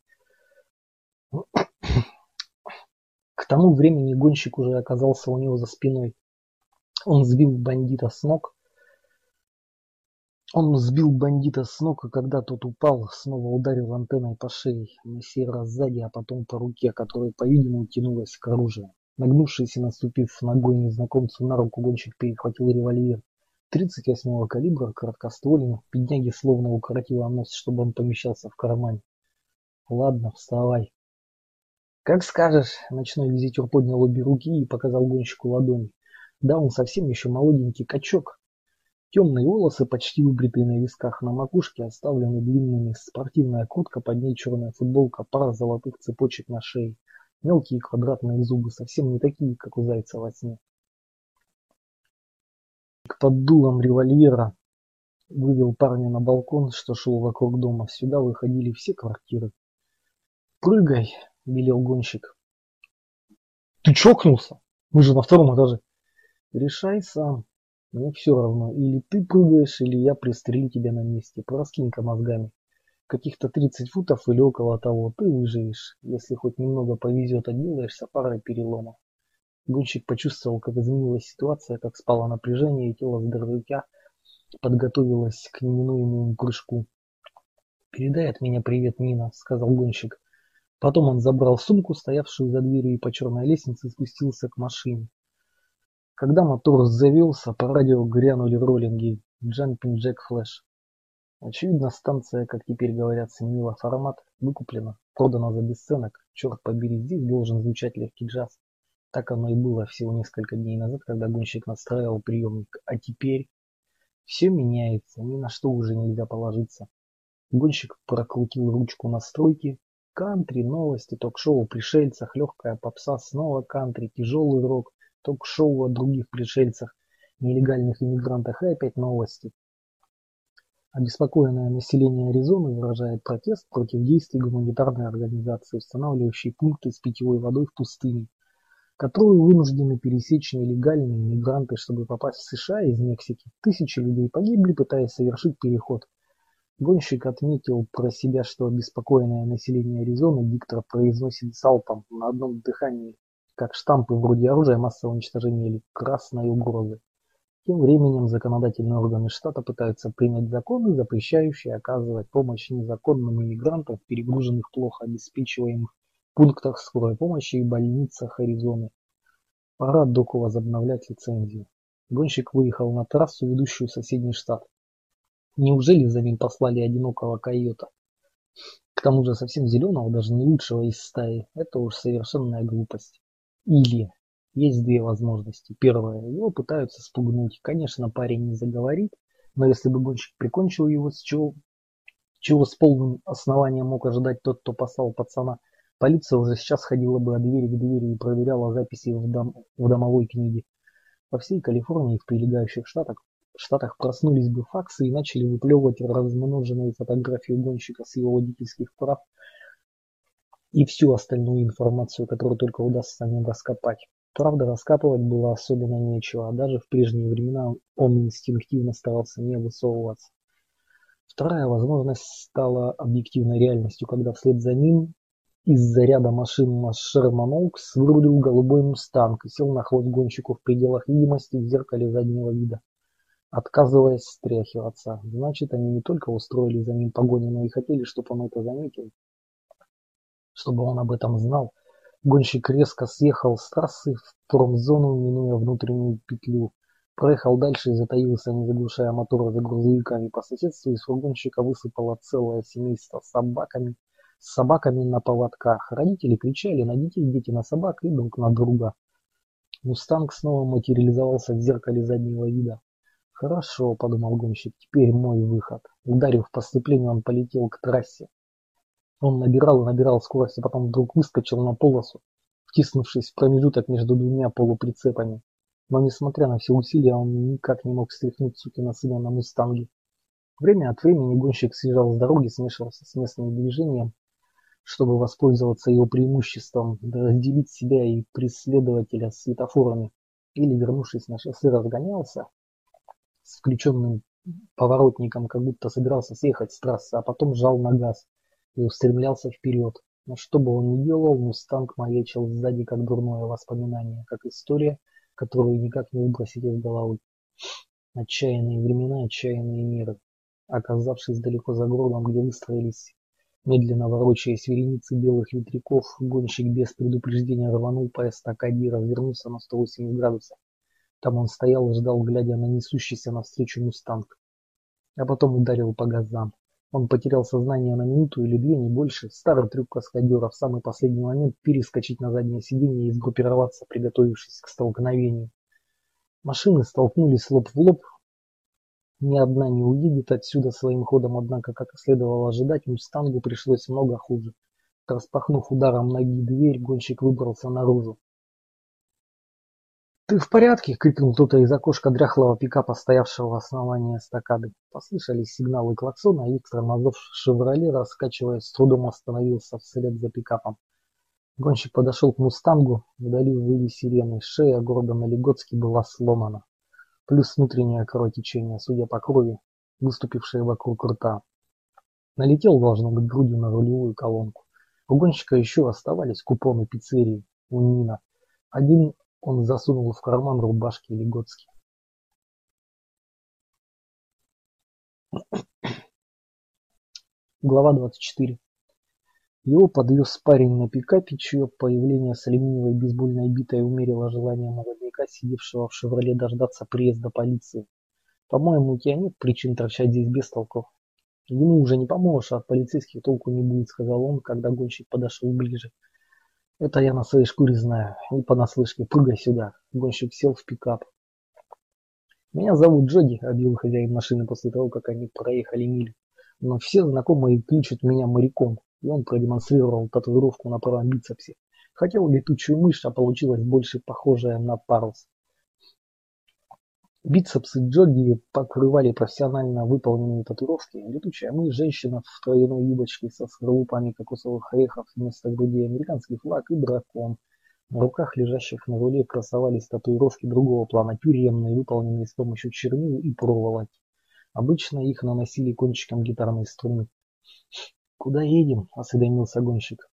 К тому времени гонщик уже оказался у него за спиной. Он сбил бандита с ног, он сбил бандита с ног, и когда тот упал, снова ударил антенной по шее, на сей раз сзади, а потом по руке, которая, по-видимому, тянулась к оружию. Нагнувшись и наступив ногой незнакомцу на руку, гонщик перехватил револьвер. 38-го калибра, короткоствольный, бедняги словно укоротило нос, чтобы он помещался в кармане. Ладно, вставай. Как скажешь, ночной визитер поднял обе руки и показал гонщику ладони. Да, он совсем еще молоденький качок, Темные волосы, почти выбритые на висках, на макушке оставлены длинными, спортивная куртка, под ней черная футболка, пара золотых цепочек на шее. Мелкие квадратные зубы, совсем не такие, как у зайца во сне. Под дулом револьвера вывел парня на балкон, что шел вокруг дома. Сюда выходили все квартиры. «Прыгай!» – велел гонщик. «Ты чокнулся? Мы же на втором этаже!» «Решай сам!» Мне все равно, или ты прыгаешь, или я пристрелю тебя на месте. Пораскинь-ка мозгами. Каких-то 30 футов или около того ты выживешь. Если хоть немного повезет, отделаешься парой переломов. Гонщик почувствовал, как изменилась ситуация, как спало напряжение, и тело здоровяка подготовилось к неминуемому прыжку. «Передай от меня привет, Нина», — сказал гонщик. Потом он забрал сумку, стоявшую за дверью, и по черной лестнице спустился к машине. Когда мотор завелся, по радио грянули роллинги «Jumping Jack Flash». Очевидно, станция, как теперь говорят, сменила формат, выкуплена, продана за бесценок. Черт побери, здесь должен звучать легкий джаз. Так оно и было всего несколько дней назад, когда гонщик настраивал приемник. А теперь все меняется, ни на что уже нельзя положиться. Гонщик прокрутил ручку настройки. Кантри, новости, ток-шоу о пришельцах, легкая попса, снова кантри, тяжелый рок, ток-шоу о других пришельцах, нелегальных иммигрантах и опять новости. Обеспокоенное население Аризоны выражает протест против действий гуманитарной организации, устанавливающей пункты с питьевой водой в пустыне. которую вынуждены пересечь нелегальные мигранты, чтобы попасть в США из Мексики. Тысячи людей погибли, пытаясь совершить переход. Гонщик отметил про себя, что обеспокоенное население Аризоны диктор произносит залпом на одном дыхании, как штампы вроде оружия массового уничтожения или красной угрозы. Тем временем законодательные органы штата пытаются принять законы, запрещающие оказывать помощь незаконным иммигрантам в перегруженных плохо обеспечиваемых пунктах скорой помощи и больницах Аризоны. Пора доку возобновлять лицензию. Гонщик выехал на трассу, ведущую в соседний штат. Неужели за ним послали одинокого койота? К тому же совсем зеленого, даже не лучшего из стаи. Это уж совершенная глупость. Или есть две возможности. Первая. Его пытаются спугнуть. Конечно, парень не заговорит, но если бы гонщик прикончил его, с чего, чего с полным основанием мог ожидать тот, кто послал пацана, полиция уже сейчас ходила бы от двери к двери и проверяла записи в, дом, в домовой книге. По всей Калифорнии и в прилегающих штатах Штатах проснулись бы факсы и начали выплевывать размноженные фотографии гонщика с его водительских прав и всю остальную информацию, которую только удастся о нем раскопать. Правда, раскапывать было особенно нечего, а даже в прежние времена он инстинктивно старался не высовываться. Вторая возможность стала объективной реальностью, когда вслед за ним из-за ряда машин на Шерман Оукс вырулил голубой мустанг и сел на хвост гонщику в пределах видимости в зеркале заднего вида отказываясь стряхиваться. Значит, они не только устроили за ним погоню, но и хотели, чтобы он это заметил, чтобы он об этом знал. Гонщик резко съехал с трассы в промзону, минуя внутреннюю петлю. Проехал дальше и затаился, не заглушая мотора за грузовиками. По соседству из фургонщика высыпало целое семейство с собаками, с собаками на поводках. Родители кричали на детей, дети на собак и друг на друга. Мустанг снова материализовался в зеркале заднего вида. Хорошо, подумал гонщик, теперь мой выход. Ударив по сцеплению, он полетел к трассе. Он набирал и набирал скорость, а потом вдруг выскочил на полосу, втиснувшись в промежуток между двумя полуприцепами. Но несмотря на все усилия, он никак не мог встряхнуть сукина сына на мустанге. Время от времени гонщик съезжал с дороги, смешивался с местным движением, чтобы воспользоваться его преимуществом, разделить себя и преследователя светофорами, или, вернувшись на шоссе, разгонялся, с включенным поворотником, как будто собирался съехать с трассы, а потом жал на газ и устремлялся вперед. Но что бы он ни делал, Мустанг маячил сзади как дурное воспоминание, как история, которую никак не выбросить из головы. Отчаянные времена, отчаянные миры. Оказавшись далеко за городом, где выстроились, медленно ворочаясь вереницы белых ветряков, гонщик без предупреждения рванул по эстакаде и развернулся на 180 градусов. Там он стоял и ждал, глядя на несущийся навстречу мустанг. А потом ударил по газам. Он потерял сознание на минуту или две, не больше. Старый трюк каскадера в самый последний момент перескочить на заднее сиденье и сгруппироваться, приготовившись к столкновению. Машины столкнулись лоб в лоб. Ни одна не уедет отсюда своим ходом, однако, как и следовало ожидать, Мустангу пришлось много хуже. Распахнув ударом ноги дверь, гонщик выбрался наружу. «Ты в порядке?» — крикнул кто-то из окошка дряхлого пикапа, стоявшего в основании эстакады. Послышались сигналы клаксона, и тормозов «Шевроле», раскачиваясь, с трудом остановился вслед за пикапом. Гонщик подошел к «Мустангу», вдали выли сирены, шея Гордона Легоцки была сломана. Плюс внутреннее кровотечение, судя по крови, выступившее вокруг рта. Налетел, должно быть, грудью на рулевую колонку. У гонщика еще оставались купоны пиццерии у Нина. Один он засунул в карман рубашки Легоцки. Глава 24. Его подвез парень на пикапе, чье появление с алюминиевой бейсбольной битой умерило желание молодняка, сидевшего в «Шевроле», дождаться приезда полиции. По-моему, у тебя нет причин торчать здесь без толков. Ему уже не поможешь, а от полицейских толку не будет, сказал он, когда гонщик подошел ближе. Это я на своей шкуре знаю. Не понаслышке. Прыгай сюда. Гонщик сел в пикап. Меня зовут Джоди, объявил хозяин машины после того, как они проехали милю. Но все знакомые кличут меня моряком. И он продемонстрировал татуировку на правом бицепсе. Хотел летучую мышь, а получилось больше похожая на парус. Бицепсы Джоди покрывали профессионально выполненные татуировки. Летучая мышь, женщина в тройной юбочке со скорлупами кокосовых орехов вместо груди, американский флаг и дракон. На руках лежащих на руле красовались татуировки другого плана, тюремные, выполненные с помощью чернил и проволоки. Обычно их наносили кончиком гитарной струны. «Куда едем?» – осведомился гонщик.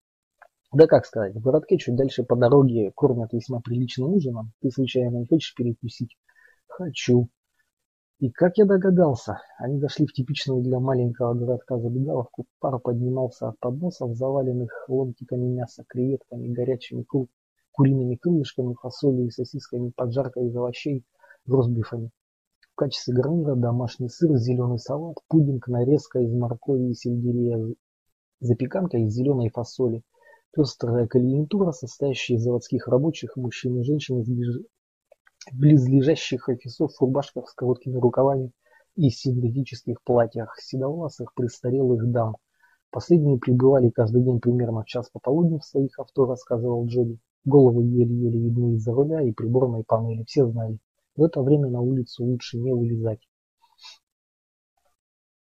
«Да как сказать, в городке чуть дальше по дороге кормят весьма приличным ужином. Ты случайно не хочешь перекусить?» «Хочу», и как я догадался, они дошли в типичную для маленького городка забегаловку. Пар поднимался от подносов, заваленных ломтиками мяса, креветками, горячими кур... куриными крылышками, фасолью и сосисками, поджаркой из овощей, ростбифами. В качестве гарнира домашний сыр, зеленый салат, пудинг, нарезка из моркови и сельдерея, запеканка из зеленой фасоли, пестрая клиентура, состоящая из заводских рабочих, мужчин и женщин из близлежащих офисов в рубашках с короткими рукавами и синтетических платьях седовласых престарелых дам. Последние прибывали каждый день примерно в час пополудни в своих авто, рассказывал Джоди. Головы еле-еле видны из-за руля и приборной панели. Все знали, в это время на улицу лучше не вылезать.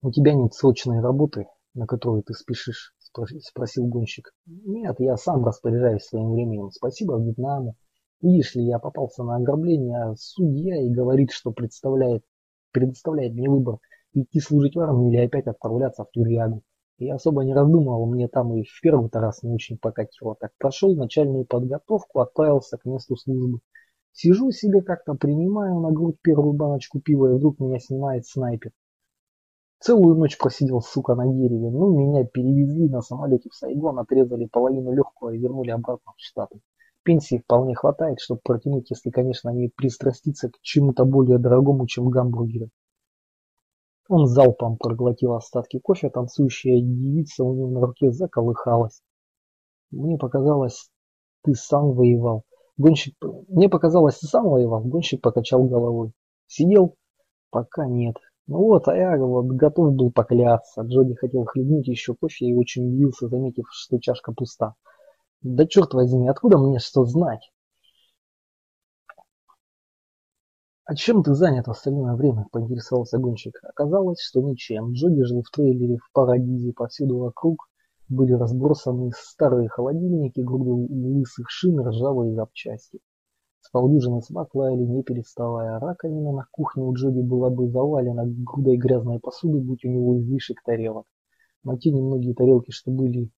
«У тебя нет срочной работы, на которую ты спешишь?» – спросил гонщик. «Нет, я сам распоряжаюсь своим временем. Спасибо Вьетнаму, Видишь ли, я попался на ограбление, а судья и говорит, что представляет, предоставляет мне выбор идти служить в армию или опять отправляться в тюрягу. И особо не раздумывал, мне там и в первый-то раз не очень покатило. Так прошел начальную подготовку, отправился к месту службы. Сижу себе как-то, принимаю на грудь первую баночку пива, и вдруг меня снимает снайпер. Целую ночь просидел, сука, на дереве. Ну, меня перевезли на самолете в Сайгон, отрезали половину легкого и вернули обратно в Штаты. Пенсии вполне хватает, чтобы протянуть, если, конечно, не пристраститься к чему-то более дорогому, чем гамбургеры. Он залпом проглотил остатки кофе, танцующая девица у него на руке заколыхалась. Мне показалось, ты сам воевал. Гонщик... Мне показалось, ты сам воевал. Гонщик покачал головой. Сидел? Пока нет. Ну вот, а я вот готов был покляться. Джоди хотел хлебнуть еще кофе и очень удивился, заметив, что чашка пуста. Да черт возьми, откуда мне что знать? «А чем ты занят в остальное время?» – поинтересовался гонщик. Оказалось, что ничем. Джоди жил в трейлере в Парадизе, повсюду вокруг были разбросаны старые холодильники, груды лысых шин, ржавые запчасти. С полдюжины собак лаяли не переставая. Раковина на кухне у Джоди была бы завалена грудой грязной посуды, будь у него излишек тарелок. Но те немногие тарелки, что были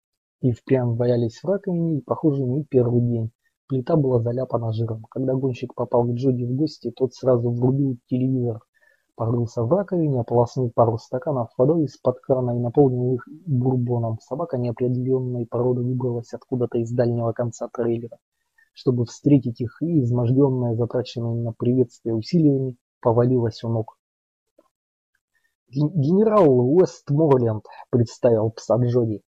и впрямь валялись в раковине, и, похоже, не первый день. Плита была заляпана жиром. Когда гонщик попал к Джоди в гости, тот сразу врубил телевизор, порылся в раковине, ополоснул пару стаканов водой из-под крана и наполнил их бурбоном. Собака неопределенной породы выбралась откуда-то из дальнего конца трейлера, чтобы встретить их, и, изможденная, затраченная на приветствие усилиями, повалилась у ног. «Генерал Уэстморленд», — представил пса Джоди.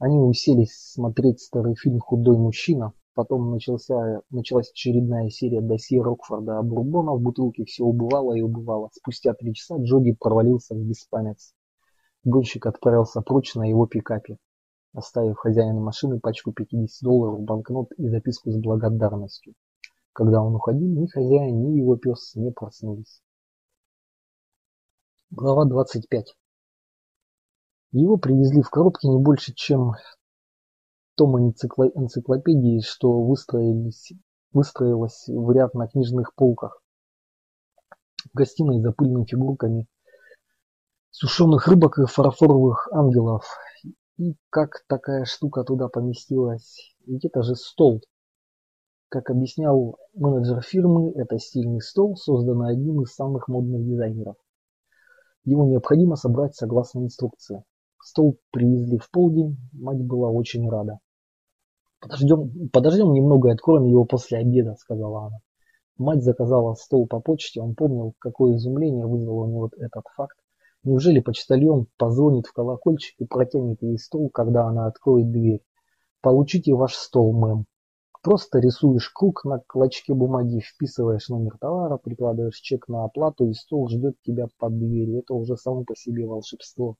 Они уселись смотреть старый фильм «Худой мужчина». Потом начался, началась очередная серия досье Рокфорда о Бурбона. В бутылке все убывало и убывало. Спустя три часа Джоди провалился в беспамятство. Гонщик отправился прочь на его пикапе, оставив хозяину машины пачку 50 долларов банкнот и записку с благодарностью. Когда он уходил, ни хозяин, ни его пес не проснулись. Глава 25. Его привезли в коробке не больше, чем том энциклопедии, что выстроились, выстроилась в ряд на книжных полках. В гостиной за пыльными фигурками сушеных рыбок и фарфоровых ангелов. И как такая штука туда поместилась? Ведь это же стол. Как объяснял менеджер фирмы, это стильный стол, созданный одним из самых модных дизайнеров. Его необходимо собрать согласно инструкции. Стол привезли в полдень, мать была очень рада. Подождем, подождем немного и откроем его после обеда, сказала она. Мать заказала стол по почте, он помнил, какое изумление вызвал у него этот факт. Неужели почтальон позвонит в колокольчик и протянет ей стол, когда она откроет дверь? Получите ваш стол, мэм. Просто рисуешь круг на клочке бумаги, вписываешь номер товара, прикладываешь чек на оплату и стол ждет тебя под дверью. Это уже само по себе волшебство.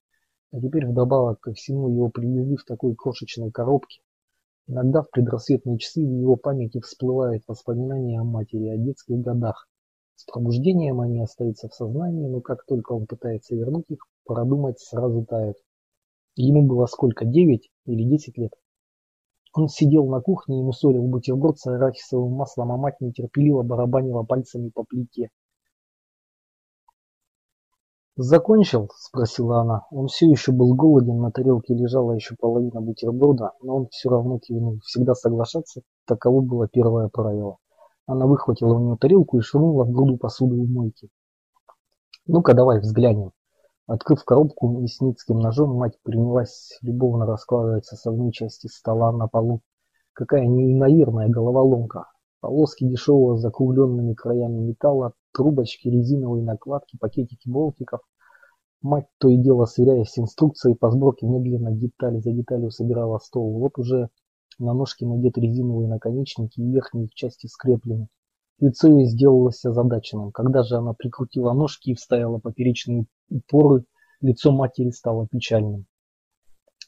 А теперь вдобавок ко всему его привезли в такой крошечной коробке. Иногда в предрассветные часы в его памяти всплывают воспоминания о матери, о детских годах. С пробуждением они остаются в сознании, но как только он пытается вернуть их, продумать сразу тают. Ему было сколько, девять или десять лет? Он сидел на кухне и мусолил бутерброд с арахисовым маслом, а мать нетерпеливо барабанила пальцами по плите. «Закончил?» – спросила она. Он все еще был голоден, на тарелке лежала еще половина бутерброда, но он все равно кивнул. Всегда соглашаться – таково было первое правило. Она выхватила у него тарелку и швырнула в груду посуды в мойке. «Ну-ка, давай взглянем». Открыв коробку мясницким ножом, мать принялась любовно раскладывать составные части стола на полу. Какая неимоверная головоломка. Полоски дешевого закругленными краями металла, трубочки, резиновые накладки, пакетики болтиков. Мать то и дело сверяясь с инструкцией по сборке медленно деталь за деталью собирала стол. Вот уже на ножке надет резиновые наконечники и верхние части скреплены. Лицо ее сделалось озадаченным. Когда же она прикрутила ножки и вставила поперечные упоры, лицо матери стало печальным.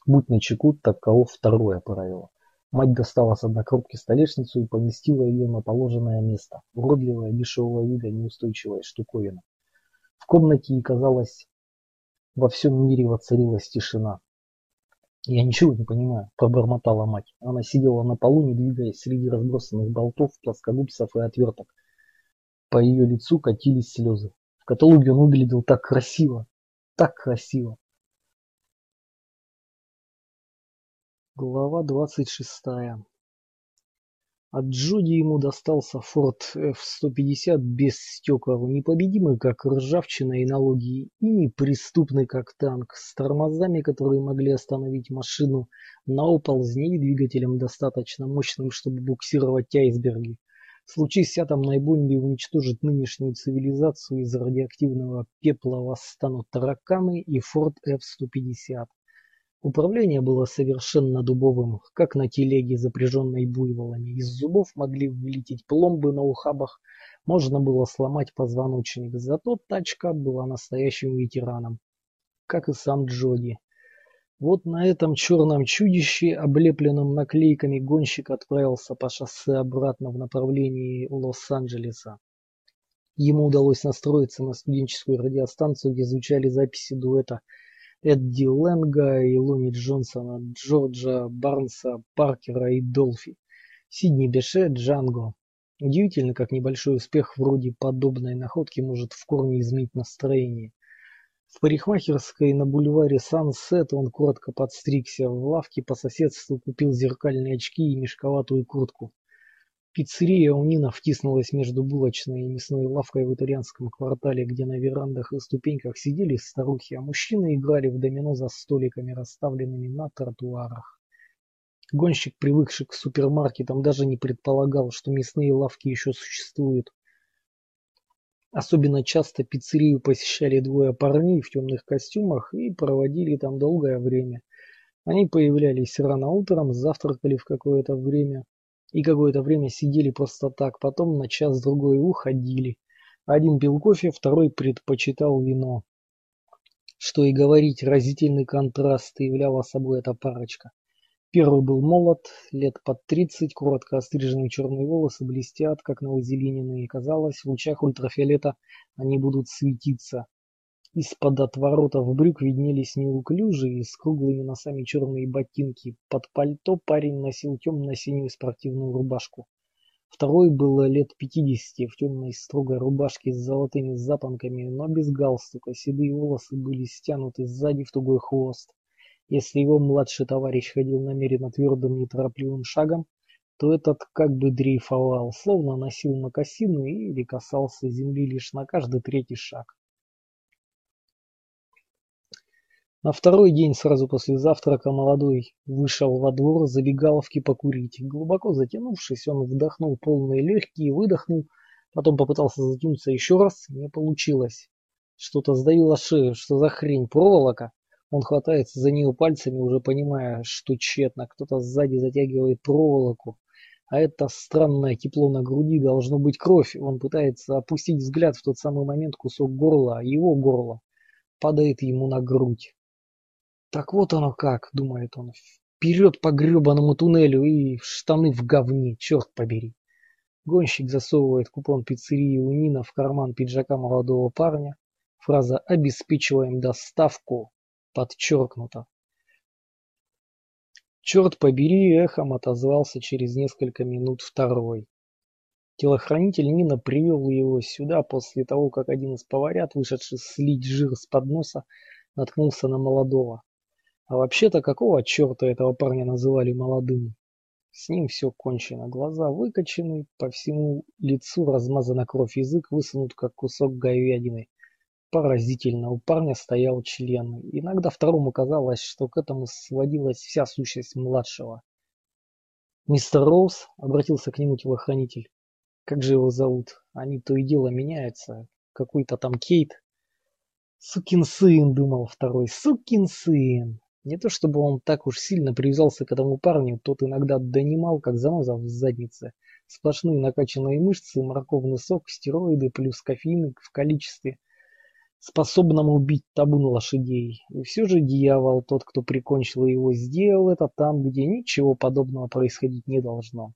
Будь начеку, таково второе правило. Мать достала с однокрупки столешницу и поместила ее на положенное место. Уродливая, дешевого вида, неустойчивая штуковина. В комнате ей казалось, во всем мире воцарилась тишина. «Я ничего не понимаю», – пробормотала мать. Она сидела на полу, не двигаясь среди разбросанных болтов, плоскогубцев и отверток. По ее лицу катились слезы. В каталоге он выглядел так красиво, так красиво. Глава двадцать шестая. От Джоди ему достался Форд F-150 без стекол, непобедимый как ржавчина и налоги, и неприступный как танк, с тормозами, которые могли остановить машину на оползне и двигателем достаточно мощным, чтобы буксировать айсберги. Случись атомной бомбе уничтожить нынешнюю цивилизацию, из радиоактивного пепла восстанут тараканы и Форд F-150. Управление было совершенно дубовым, как на телеге, запряженной буйволами. Из зубов могли вылететь пломбы на ухабах, можно было сломать позвоночник. Зато тачка была настоящим ветераном, как и сам Джоди. Вот на этом черном чудище, облепленном наклейками, гонщик отправился по шоссе обратно в направлении Лос-Анджелеса. Ему удалось настроиться на студенческую радиостанцию, где звучали записи дуэта Эдди Лэнга и Луни Джонсона, Джорджа Барнса, Паркера и Долфи, Сидни Беше, Джанго. Удивительно, как небольшой успех вроде подобной находки может в корне изменить настроение. В парикмахерской на бульваре Сансет он коротко подстригся, в лавке по соседству купил зеркальные очки и мешковатую куртку. Пиццерия у Нина втиснулась между булочной и мясной лавкой в итальянском квартале, где на верандах и ступеньках сидели старухи, а мужчины играли в домино за столиками, расставленными на тротуарах. Гонщик, привыкший к супермаркетам, даже не предполагал, что мясные лавки еще существуют. Особенно часто пиццерию посещали двое парней в темных костюмах и проводили там долгое время. Они появлялись рано утром, завтракали в какое-то время, и какое-то время сидели просто так, потом на час-другой уходили. Один пил кофе, второй предпочитал вино. Что и говорить, разительный контраст являла собой эта парочка. Первый был молод, лет под тридцать, коротко остриженные черные волосы блестят, как на и казалось, в лучах ультрафиолета они будут светиться. Из-под отворотов брюк виднелись неуклюжие, с круглыми носами черные ботинки. Под пальто парень носил темно-синюю спортивную рубашку. Второй был лет пятидесяти, в темной строгой рубашке с золотыми запонками, но без галстука. Седые волосы были стянуты сзади в тугой хвост. Если его младший товарищ ходил намеренно твердым неторопливым шагом, то этот как бы дрейфовал, словно носил мокасины или касался земли лишь на каждый третий шаг. На второй день сразу после завтрака молодой вышел во двор забегаловки покурить. Глубоко затянувшись, он вдохнул полные легкие, выдохнул, потом попытался затянуться еще раз, не получилось. Что-то сдавило шею, что за хрень, проволока? Он хватается за нее пальцами, уже понимая, что тщетно. Кто-то сзади затягивает проволоку. А это странное тепло на груди должно быть кровь. Он пытается опустить взгляд в тот самый момент кусок горла, его горло падает ему на грудь. Так вот оно как, думает он, вперед по гребаному туннелю и штаны в говне, черт побери. Гонщик засовывает купон пиццерии у Нина в карман пиджака молодого парня. Фраза «обеспечиваем доставку» подчеркнута. Черт побери, эхом отозвался через несколько минут второй. Телохранитель Нина привел его сюда после того, как один из поварят, вышедший слить жир с подноса, наткнулся на молодого. А вообще-то какого черта этого парня называли молодым? С ним все кончено. Глаза выкочены, по всему лицу размазана кровь, язык высунут, как кусок говядины. Поразительно, у парня стоял член. Иногда второму казалось, что к этому сводилась вся сущность младшего. «Мистер Роуз?» — обратился к нему телохранитель. «Как же его зовут? Они то и дело меняются. Какой-то там Кейт». «Сукин сын!» — думал второй. «Сукин сын!» Не то чтобы он так уж сильно привязался к этому парню, тот иногда донимал, как заноза в заднице. Сплошные накачанные мышцы, морковный сок, стероиды плюс кофеин в количестве, способном убить табун лошадей. И все же дьявол, тот, кто прикончил его, сделал это там, где ничего подобного происходить не должно.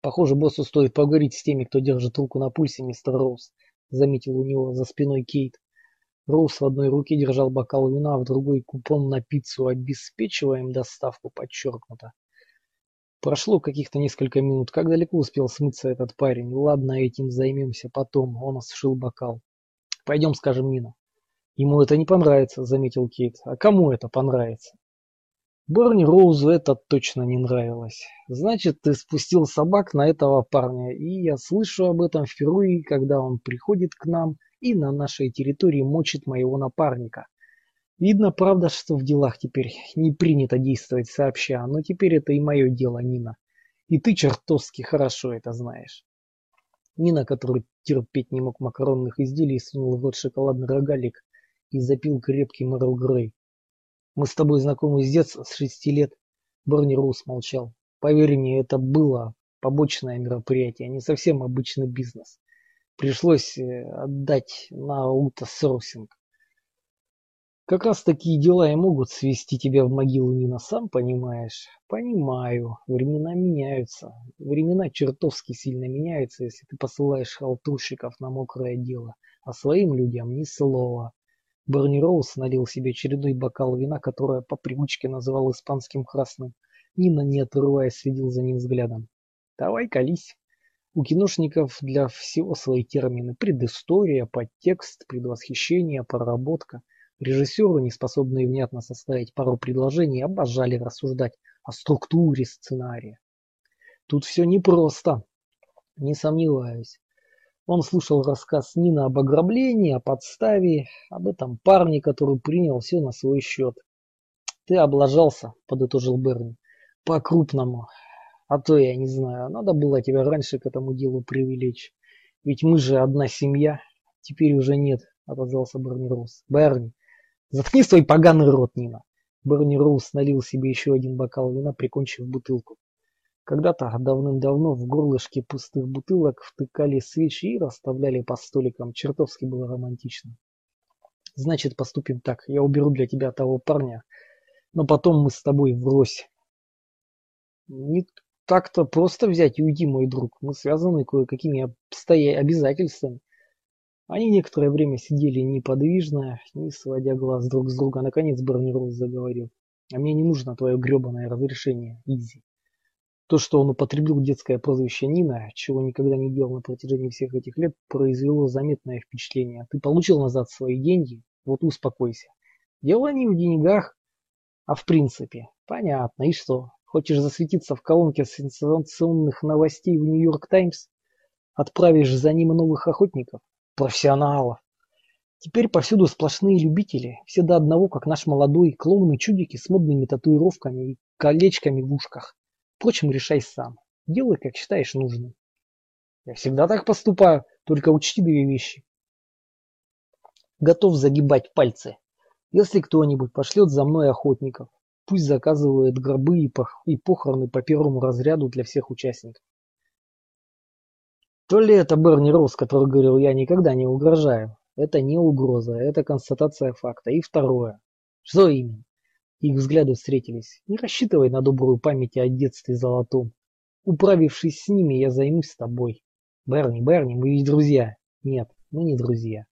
Похоже, боссу стоит поговорить с теми, кто держит руку на пульсе, мистер Роуз, заметил у него за спиной Кейт. Роуз в одной руке держал бокал вина, в другой купон на пиццу «Обеспечиваем доставку» подчеркнуто. Прошло каких-то несколько минут. Как далеко успел смыться этот парень? Ладно, этим займемся потом. Он осушил бокал. Пойдем, скажем Нина. Ему это не понравится, заметил Кейт. А кому это понравится? Барни Роузу это точно не нравилось. Значит, ты спустил собак на этого парня, и я слышу об этом впервые, когда он приходит к нам и на нашей территории мочит моего напарника. Видно, правда, что в делах теперь не принято действовать сообща, но теперь это и мое дело, Нина. И ты чертовски хорошо это знаешь. Нина, который терпеть не мог макаронных изделий, сунул в рот шоколадный рогалик и запил крепкий Мэрл Грей. Мы с тобой знакомы с детства, с шести лет. Берни Роуз молчал. Поверь мне, это было побочное мероприятие, а не совсем обычный бизнес пришлось э, отдать на аутосорсинг. Как раз такие дела и могут свести тебя в могилу, Нина, сам понимаешь? Понимаю, времена меняются. Времена чертовски сильно меняются, если ты посылаешь халтурщиков на мокрое дело, а своим людям ни слова. Берни Роуз налил себе очередной бокал вина, которое по привычке называл испанским красным. Нина, не отрываясь, следил за ним взглядом. «Давай, колись!» У киношников для всего свои термины: предыстория, подтекст, предвосхищение, проработка. Режиссеры, не способные внятно составить пару предложений, обожали рассуждать о структуре сценария. Тут все непросто, не сомневаюсь. Он слушал рассказ Нины об ограблении, о подставе, об этом парне, который принял все на свой счет. «Ты облажался», — подытожил Берни. «По-крупному. А то я не знаю, надо было тебя раньше к этому делу привлечь. Ведь мы же одна семья. Теперь уже нет, отозвался Берни Роуз. Берни, заткни свой поганый рот, Нина. Берни Роуз налил себе еще один бокал вина, прикончив бутылку. Когда-то давным-давно в горлышке пустых бутылок втыкали свечи и расставляли по столикам. Чертовски было романтично. Значит, поступим так. Я уберу для тебя того парня, но потом мы с тобой врозь. Не так-то просто взять и уйти, мой друг. Мы связаны кое-какими обязательствами. Они некоторое время сидели неподвижно, не сводя глаз друг с друга. Наконец Берни Роуз заговорил. А мне не нужно твое гребаное разрешение, Изи. То, что он употребил детское прозвище Нина, чего никогда не делал на протяжении всех этих лет, произвело заметное впечатление. Ты получил назад свои деньги, вот успокойся. Дело не в деньгах, а в принципе. Понятно, и что? Хочешь засветиться в колонке сенсационных новостей в Нью-Йорк Таймс? Отправишь за ним новых охотников? Профессионалов. Теперь повсюду сплошные любители, все до одного, как наш молодой, клоуны-чудики с модными татуировками и колечками в ушках. Впрочем, решай сам. Делай, как считаешь нужным. Я всегда так поступаю, только учти две вещи. Готов загибать пальцы. Если кто-нибудь пошлет за мной охотников, Пусть заказывают гробы и похороны по первому разряду для всех участников. То ли это Берни Росс, который говорил, я никогда не угрожаю. Это не угроза, это констатация факта. И второе. Что именно? Их взгляды встретились. Не рассчитывай на добрую память о детстве золотом. Управившись с ними, я займусь тобой. Берни, Берни, мы ведь друзья. Нет, мы не друзья.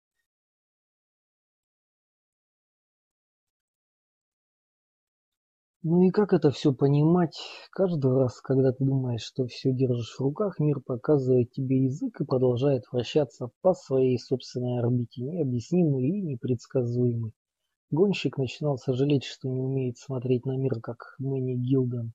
Ну и как это все понимать? Каждый раз, когда ты думаешь, что все держишь в руках, мир показывает тебе язык и продолжает вращаться по своей собственной орбите, необъяснимый и непредсказуемый. Гонщик начинал сожалеть, что не умеет смотреть на мир, как Мэнни Гилден.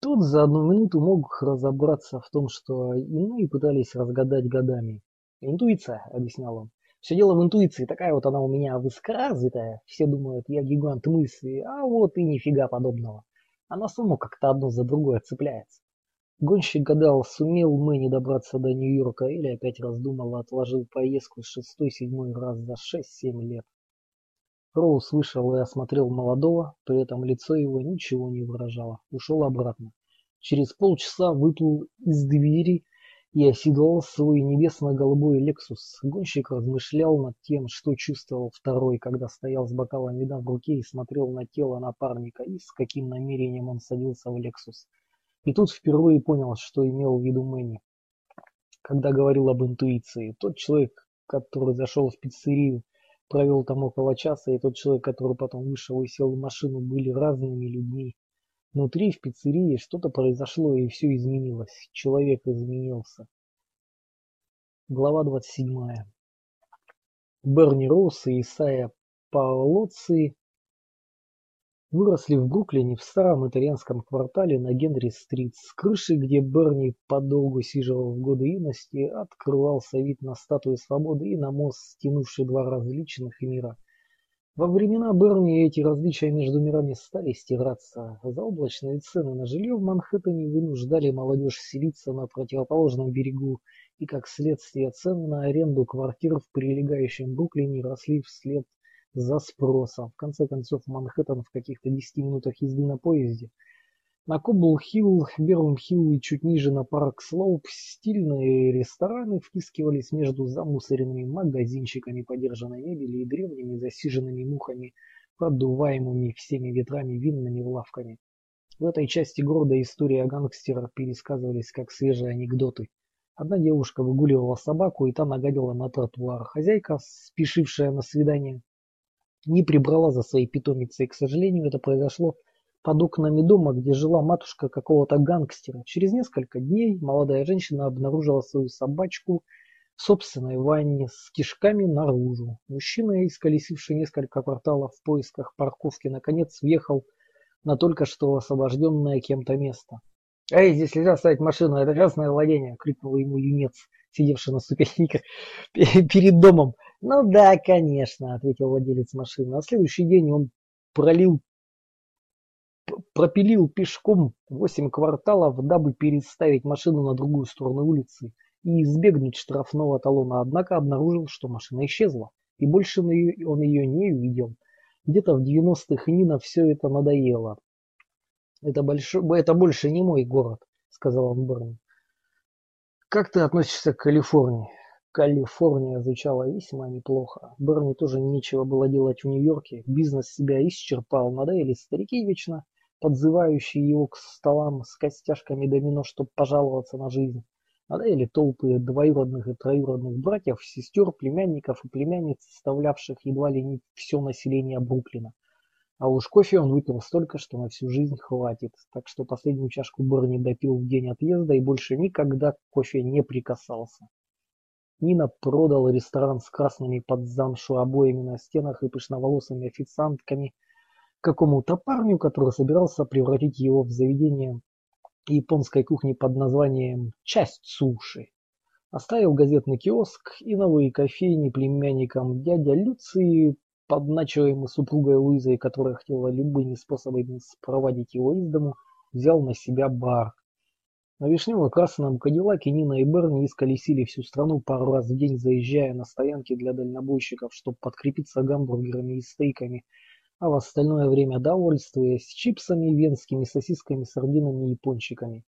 Тот за одну минуту мог разобраться в том, что иные пытались разгадать годами. «Интуиция», — объяснял он. Все дело в интуиции, такая вот она у меня высокоразвитая. Все думают, я гигант мысли, а вот и нифига подобного. Она само как-то одно за другое цепляется. Гонщик гадал, сумел Мэнни добраться до Нью-Йорка или опять раздумал отложил поездку шестой-седьмой раз за шесть-семь лет. Роуз вышел и осмотрел молодого, при этом лицо его ничего не выражало. Ушел обратно. Через полчаса выплыл из двери и оседлал свой небесно-голубой «Лексус». Гонщик размышлял над тем, что чувствовал второй, когда стоял с бокалом вина в руке и смотрел на тело напарника, и с каким намерением он садился в «Лексус». И тут впервые понял, что имел в виду Мэнни, когда говорил об интуиции. Тот человек, который зашел в пиццерию, провел там около часа, и тот человек, который потом вышел и сел в машину, были разными людьми. Внутри, в пиццерии, что-то произошло, и все изменилось. Человек изменился. Глава 27. Берни Роуз и Исайя Паолоци выросли в Бруклине в старом итальянском квартале на Генри-стрит. С крыши, где Берни подолгу сиживал в годы юности, открывался вид на статую свободы и на мост, стянувший два различных мира – во времена Берни эти различия между мирами стали стираться. Заоблачные цены на жилье в Манхэттене вынуждали молодежь селиться на противоположном берегу, и как следствие цены на аренду квартир в прилегающем Бруклине росли вслед за спросом. В конце концов, Манхэттен в каких-то 10 минутах езды на поезде – на Кобл-Хилл, Бернхилл и чуть ниже на Парк-Слоуп стильные рестораны втискивались между замусоренными магазинчиками подержанной мебели и древними засиженными мухами, продуваемыми всеми ветрами винными лавками. В этой части города истории о гангстерах пересказывались как свежие анекдоты. Одна девушка выгуливала собаку, и та нагадила на тротуар. Хозяйка, спешившая на свидание, не прибрала за своей питомицей. К сожалению, это произошло под окнами дома, где жила матушка какого-то гангстера. Через несколько дней молодая женщина обнаружила свою собачку в собственной ванне с кишками наружу. Мужчина, исколесивший несколько кварталов в поисках парковки, наконец въехал на только что освобожденное кем-то место. «Эй, здесь нельзя ставить машину, это частное владение!» — крикнул ему юнец, сидевший на ступеньках перед домом. «Ну да, конечно», — ответил владелец машины. На следующий день он пролил пропилил пешком восемь кварталов, дабы переставить машину на другую сторону улицы и избегнуть штрафного талона, однако обнаружил, что машина исчезла, и больше он ее не увидел. Где-то в 90-х Нина все это надоело. «Это, большой, это больше не мой город», — сказал он Берни. «Как ты относишься к Калифорнии?» Калифорния звучала весьма неплохо. Берни тоже нечего было делать в Нью-Йорке. Бизнес себя исчерпал, надоели старики вечно подзывающие его к столам с костяшками домино, чтобы пожаловаться на жизнь. Надоели толпы двоюродных и троюродных братьев, сестер, племянников и племянниц, составлявших едва ли не все население Бруклина. А уж кофе он выпил столько, что на всю жизнь хватит. Так что последнюю чашку Берни допил в день отъезда и больше никогда к кофе не прикасался. Нина продал ресторан с красными под замшу обоями на стенах и пышноволосыми официантками – какому-то парню, который собирался превратить его в заведение японской кухни под названием «Часть суши». Оставил газетный киоск и новые кофейни племянникам дядя Люции, подначиваемый супругой Луизой, которая хотела любыми способами спроводить его из дому, взял на себя бар. На вишнево-красном Кадиллаке Нина и Берни исколесили всю страну пару раз в день, заезжая на стоянки для дальнобойщиков, чтобы подкрепиться гамбургерами и стейками – а в остальное время довольствуясь чипсами, венскими сосисками, сардинами и пончиками.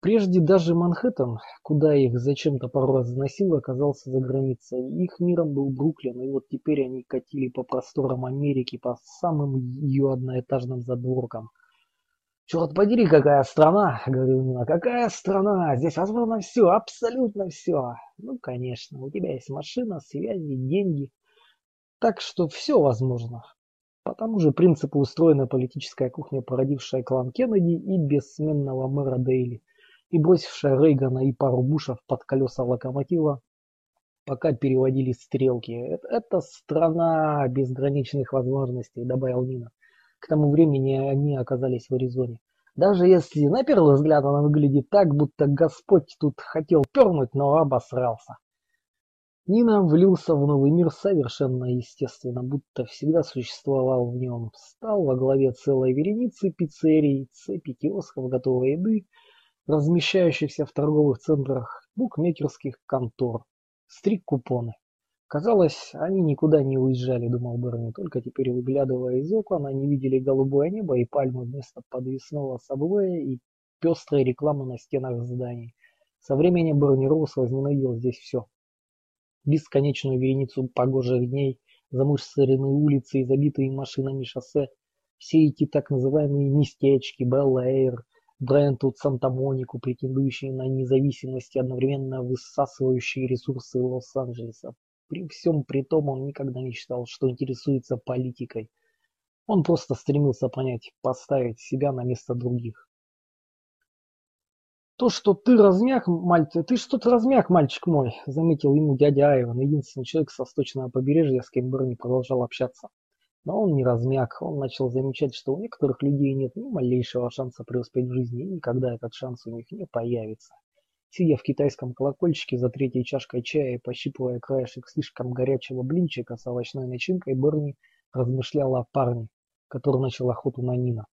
Прежде даже Манхэттен, куда их зачем-то пару раз заносило, оказался за границей. Их миром был Бруклин, и вот теперь они катили по просторам Америки, по самым ее одноэтажным задворкам. «Черт подери, какая страна!» — говорил Нина. «Какая страна! Здесь возможно все, абсолютно все!» «Ну, конечно, у тебя есть машина, связи, деньги. Так что все возможно. По тому же принципу устроена политическая кухня, породившая клан Кеннеди и бессменного мэра Дейли, и бросившая Рейгана и пару Бушев под колеса локомотива, пока переводили стрелки. Это, это страна безграничных возможностей, добавил Нина. К тому времени они оказались в Аризоне. Даже если на первый взгляд она выглядит так, будто Господь тут хотел пернуть, но обосрался. Нина влился в новый мир совершенно естественно, будто всегда существовал в нем. Стал во главе целой вереницы пиццерий, цепи киосков готовой еды, размещающихся в торговых центрах, букмекерских контор. Стрик купоны. Казалось, они никуда не уезжали, думал Берни, только теперь выглядывая из окон, они видели голубое небо и пальмы вместо подвесного сабвея и пестрые рекламы на стенах зданий. Со времени Берни Роуз возненавидел здесь все. Бесконечную вереницу погожих дней, замусоренные улицы и забитые машинами шоссе, все эти так называемые местечки, Белл-Эйр, Брентвуд, Санта-Монику, претендующие на независимость и одновременно высасывающие ресурсы Лос-Анджелеса. При всем при том он никогда не считал, что интересуется политикой. Он просто стремился понять, поставить себя на место других. То, что ты размяк, мальчик, ты что-то размяк, мальчик мой, заметил ему дядя Айван, единственный человек со восточного побережья, с кем Берни продолжал общаться. Но он не размяк, он начал замечать, что у некоторых людей нет ни малейшего шанса преуспеть в жизни, и никогда этот шанс у них не появится. Сидя в китайском колокольчике за третьей чашкой чая и пощипывая краешек слишком горячего блинчика с овощной начинкой, Берни размышлял о парне, который начал охоту на Нина.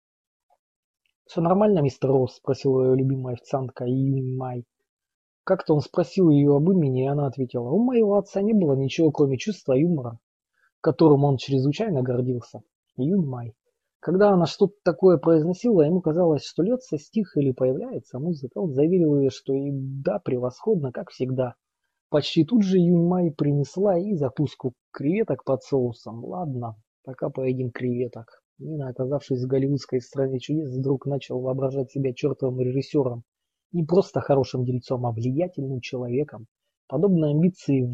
«Все нормально, мистер Росс?» – спросила ее любимая официантка Юнь Май. Как-то он спросил ее об имени, и она ответила, «У моего отца не было ничего, кроме чувства юмора, которым он чрезвычайно гордился. Юнь Май. Когда она что-то такое произносила, ему казалось, что льется стих или появляется музыка. Он заверил ее, что и да, превосходно, как всегда. Почти тут же Юньмай принесла и закуску креветок под соусом. Ладно, пока поедим креветок. Нина, оказавшись в голливудской стране чудес, вдруг начал воображать себя чертовым режиссером. Не просто хорошим дельцом, а влиятельным человеком. Подобные амбиции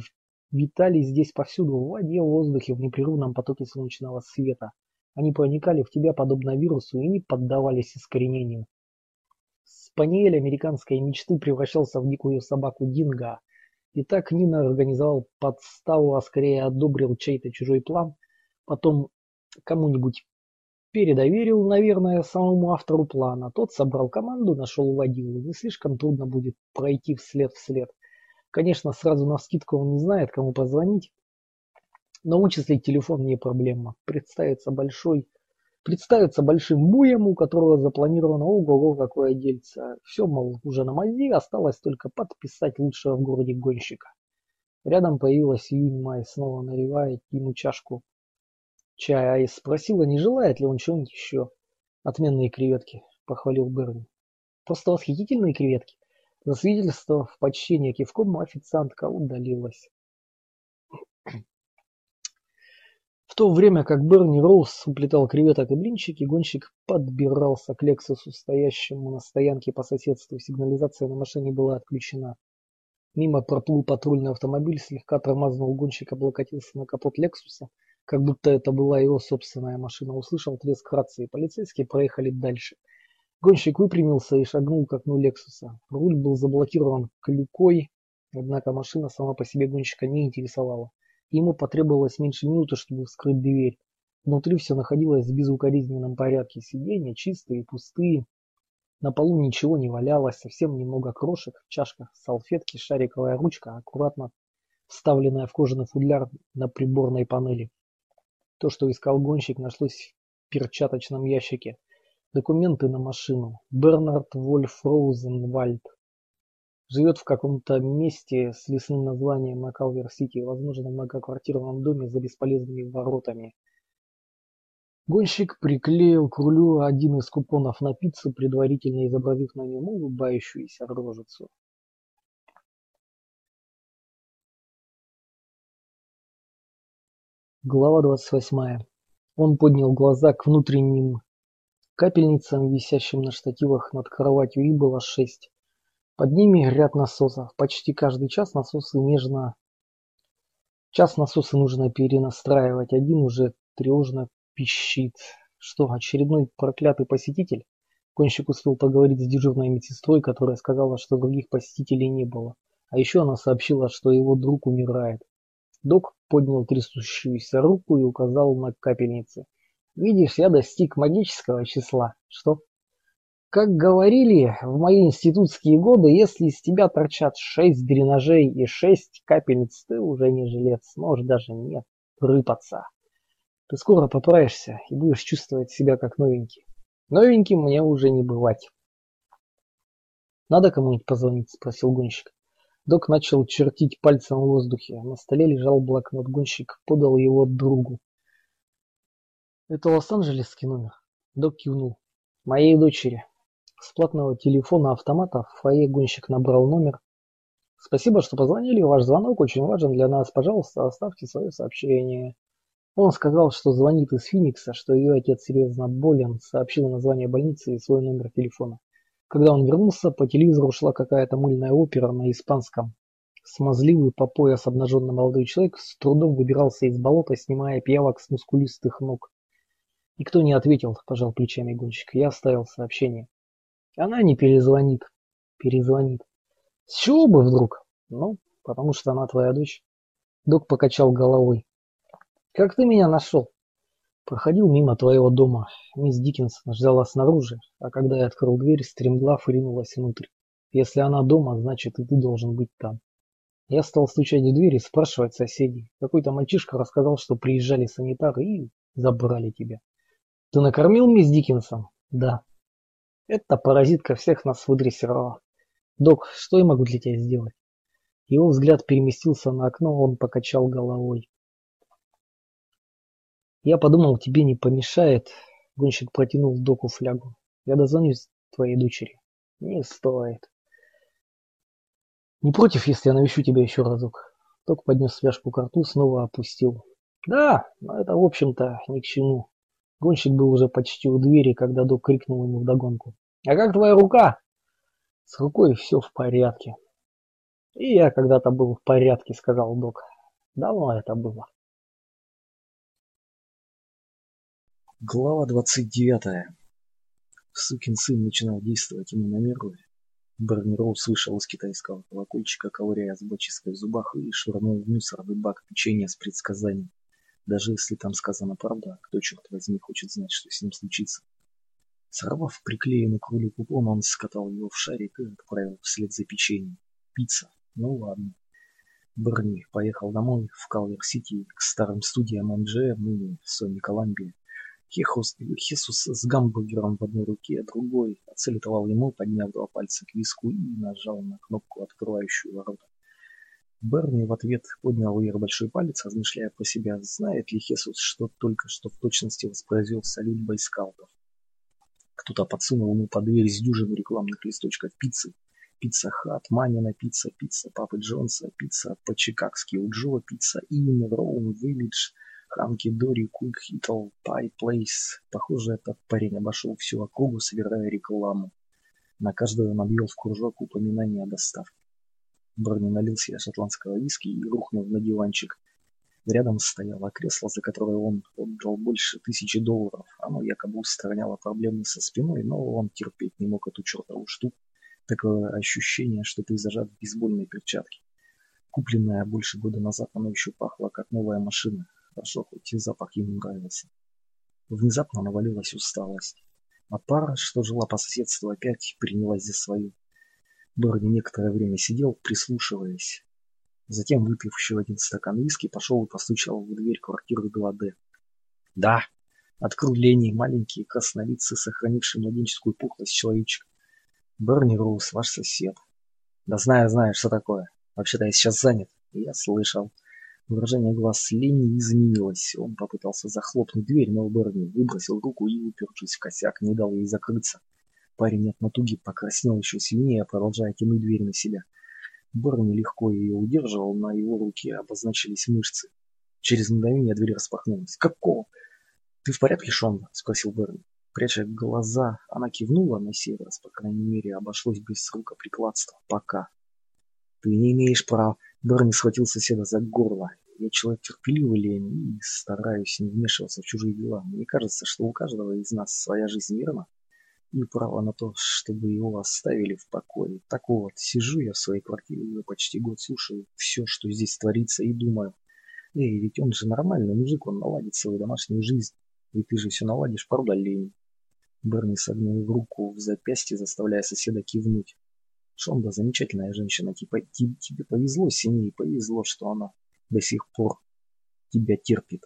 витали здесь повсюду, в воде, в воздухе, в непрерывном потоке солнечного света. Они проникали в тебя подобно вирусу и не поддавались искоренению. Спаниель американской мечты превращался в дикую собаку Динго. И так Нина организовал подставу, а скорее одобрил чей-то чужой план, потом кому-нибудь передоверил, наверное, самому автору плана. Тот собрал команду, нашел водилу. Не слишком трудно будет пройти вслед вслед. Конечно, сразу на скидку он не знает, кому позвонить, но вычислить телефон не проблема. Представится большой, представится большим буем, у которого запланировано ого-го какое дельце. Все, мол, уже на мази, осталось только подписать лучшего в городе гонщика. Рядом появилась Юнь Май, снова наливая ему чашку чая, и спросила, не желает ли он чего-нибудь еще. Отменные креветки, похвалил Берни. Просто восхитительные креветки. Засвидетельствовав почтение кивком, официантка удалилась. В то время как Берни Роуз уплетал креветок и блинчики, гонщик подбирался к Лексусу, стоящему на стоянке по соседству. Сигнализация на машине была отключена. Мимо проплыл патрульный автомобиль, слегка тормознул гонщик, облокотился на капот Лексуса, как будто это была его собственная машина. Услышал треск рации. Полицейские проехали дальше. Гонщик выпрямился и шагнул к окну Лексуса. Руль был заблокирован клюкой, однако машина сама по себе гонщика не интересовала. Ему потребовалось меньше минуты, чтобы вскрыть дверь. Внутри все находилось в безукоризненном порядке. Сиденья чистые и пустые. На полу ничего не валялось, совсем немного крошек, в чашках салфетки, шариковая ручка, аккуратно вставленная в кожаный футляр на приборной панели. То, что искал гонщик, нашлось в перчаточном ящике. Документы на машину. Бернард Вольф Роузенвальд. Живет в каком-то месте с лесным названием на Калвер-Сити, возможно, в многоквартирном доме за бесполезными воротами. Гонщик приклеил к рулю один из купонов на пиццу, предварительно изобразив на нем улыбающуюся рожицу. Глава двадцать восьмая. Он поднял глаза к внутренним капельницам, висящим на штативах над кроватью, и было шесть. Под ними ряд насосов. Почти каждый час насосы нежно... Час насосы нужно перенастраивать. Один уже тревожно пищит. Что, очередной проклятый посетитель? Гонщик успел поговорить с дежурной медсестрой, которая сказала, что других посетителей не было. А еще она сообщила, что его друг умирает. Док поднял трясущуюся руку и указал на капельницы. Видишь, я достиг магического числа. Что? Как говорили в мои институтские годы, если из тебя торчат шесть дренажей и шесть капельниц, ты уже не жилец, можешь даже не рыпаться. Ты скоро поправишься и будешь чувствовать себя как новенький. Новеньким мне уже не бывать. Надо кому-нибудь позвонить, спросил гонщик. Док начал чертить пальцем в воздухе. На столе лежал блокнот. Гонщик подал его другу. «Это Лос-Анджелесский номер?» Док кивнул. «Моей дочери». С платного телефона автомата в фойе гонщик набрал номер. «Спасибо, что позвонили. Ваш звонок очень важен для нас. Пожалуйста, оставьте свое сообщение». Он сказал, что звонит из Финикса, что ее отец серьезно болен, сообщил название больницы и свой номер телефона. Когда он вернулся, по телевизору шла какая-то мыльная опера на испанском. Смазливый по пояс обнаженный молодой человек с трудом выбирался из болота, снимая пиявок с мускулистых ног. Никто не ответил, пожал плечами гонщик. Я оставил сообщение. Она не перезвонит. Перезвонит. С чего бы вдруг? Ну, потому что она твоя дочь. Док покачал головой. Как ты меня нашел? Проходил мимо твоего дома. Мисс Диккенсон ждала снаружи, а когда я открыл дверь, стремглав ринулась внутрь. Если она дома, значит и ты должен быть там. Я стал стучать в дверь и спрашивать соседей. Какой-то мальчишка рассказал, что приезжали санитары и забрали тебя. Ты накормил мисс Диккенсон? Да. Эта паразитка всех нас выдрессировала. Док, что я могу для тебя сделать? Его взгляд переместился на окно, он покачал головой. Я подумал, тебе не помешает. Гонщик протянул доку флягу. Я дозвонюсь твоей дочери. Не стоит. Не против, если я навещу тебя еще разок? Док поднес фляжку к рту, снова опустил. Да, но это, в общем-то, ни к чему. Гонщик был уже почти у двери, когда Док крикнул ему вдогонку. «А как твоя рука?» «С рукой все в порядке». «И я когда-то был в порядке», — сказал Док. «Давно это было». Глава двадцать девятая. Сукин сын начинал действовать ему на нервы. Берни Роуз из китайского колокольчика, ковыряя зубочисткой в зубах, и швырнул в мусорный бак печенье с предсказанием. Даже если там сказана правда, кто, черт возьми, хочет знать, что с ним случится. Сорвав приклеенный к рулю купон, он скатал его в шарик и отправил вслед за печеньем. Пицца. Ну ладно. Берни поехал домой в Калвер-Сити к старым студиям MGM, ныне Sony Columbia. Хехус, Хесус с гамбургером в одной руке, другой отсалютовал ему, подняв два пальца к виску и нажал на кнопку, открывающую ворота. Берни в ответ поднял вверх большой палец, размышляя про себя, знает ли Хесус, что только что в точности воспроизвел салют бойскаутов. Кто-то подсунул ему под дверь с дюжину рекламных листочков пиццы. Pizza Hut, Мамина пицца, пицца Папы Джонса, пицца по-чикагски у Джо, Pizza Inn, Rome Village – Hunky-Dory, Quick Ital, Pie Place. Похоже, этот парень обошел всю округу, собирая рекламу. На каждую он обвел в кружок упоминания о доставке. Берни налил себе шотландского виски и рухнул на диванчик. Рядом стояло кресло, за которое он отдал больше тысячи долларов. Оно якобы устраняло проблемы со спиной, но он терпеть не мог эту чертову штуку. Такое ощущение, что ты зажат в бейсбольной перчатке. Купленная больше года назад, оно еще пахло, как новая машина. Хорошо, хоть запах ему нравился. Внезапно навалилась усталость. А пара, что жила по соседству, опять принялась за свою. Берни некоторое время сидел, прислушиваясь. Затем, выпив еще один стакан виски, пошел и постучал в дверь квартиры Гладе. «Да!» Открыл Ленни маленький красновидцы, сохранивший младенческую пухлость человечек. «Берни Роуз, ваш сосед». «Да знаю, знаю, что такое. Вообще-то я сейчас занят». «Я слышал». Выражение глаз Ленни изменилось. Он попытался захлопнуть дверь, но Берни выбросил руку и, упершись в косяк, не дал ей закрыться. Парень от натуги покраснел еще сильнее, продолжая тянуть дверь на себя. Берни легко ее удерживал, на его руке обозначились мышцы. Через мгновение дверь распахнулась. «Какого?» «Ты в порядке, Шон?» – спросил Берни. Пряча глаза, она кивнула на сей раз, по крайней мере, обошлось без рукоприкладства. Пока. «Ты не имеешь права...» Берни схватил соседа за горло. Я человек терпеливый, Лень, и стараюсь не вмешиваться в чужие дела. Мне кажется, что у каждого из нас своя жизнь верна, и право на то, чтобы его оставили в покое. Так вот, сижу я в своей квартире уже почти год, слушаю все, что здесь творится, и думаю, эй, ведь он же нормальный мужик, он наладит свою домашнюю жизнь. И ты же все наладишь, правда, Лень? Берни согнул руку в запястье, заставляя соседа кивнуть. Шонда замечательная женщина, типа тебе повезло, семье, повезло, что она до сих пор тебя терпит.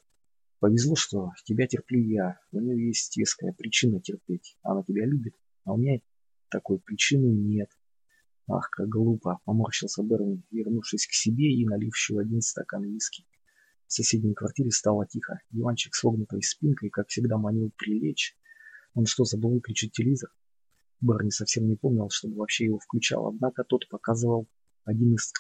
Повезло, что тебя терплю я. У нее есть веская причина терпеть. Она тебя любит, а у меня такой причины нет. Ах, как глупо, поморщился Берни, вернувшись к себе и налив еще один стакан виски. В соседней квартире стало тихо. Диванчик с вогнутой спинкой, как всегда, манил прилечь. Он что, забыл выключить телевизор? Берни совсем не помнил, чтобы вообще его включал, однако тот показывал один из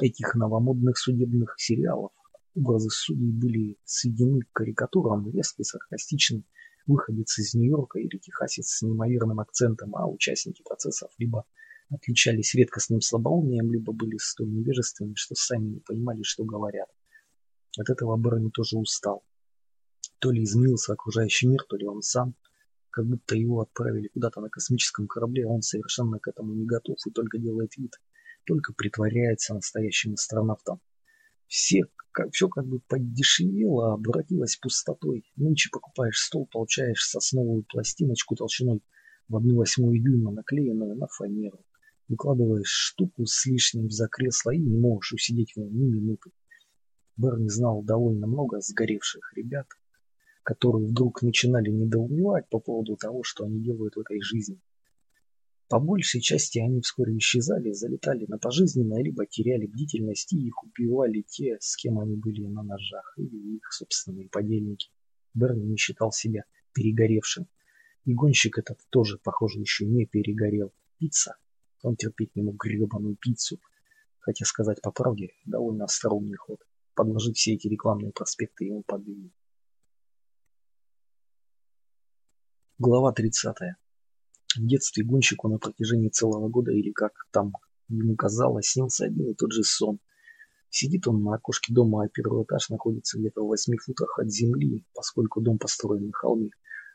этих новомодных судебных сериалов, Образы судей были сведены к карикатурам, резкий, саркастичный, выходец из Нью-Йорка или техасец с неимоверным акцентом, а участники процессов либо отличались редкостным слабоумием, либо были столь невежественны, что сами не понимали, что говорят. От этого Берни тоже устал. То ли изменился окружающий мир, то ли он сам, как будто его отправили куда-то на космическом корабле, а он совершенно к этому не готов и только делает вид, только притворяется настоящим астронавтом. Все, как, все как бы подешевело, обратилось пустотой. Нынче покупаешь стол, получаешь сосновую пластиночку толщиной в одну восьмую дюйма, наклеенную на фанеру. Выкладываешь штуку с лишним за кресло и не можешь усидеть в нем ни минуты. Берни знал довольно много сгоревших ребят, которые вдруг начинали недоумевать по поводу того, что они делают в этой жизни. По большей части они вскоре исчезали, залетали на пожизненное, либо теряли бдительность и их убивали те, с кем они были на ножах, или их собственные подельники. Берни не считал себя перегоревшим. И гонщик этот тоже, похоже, еще не перегорел. Пицца. Он терпеть не мог гребаную пиццу. Хотя сказать по правде, довольно остроумный ход. Подложить все эти рекламные проспекты ему под Глава 30. В детстве гонщику на протяжении целого года или как там ему казалось, снился один и тот же сон. Сидит он на окошке дома, а первый этаж находится где-то в восьми футах от земли, поскольку дом построен на холме.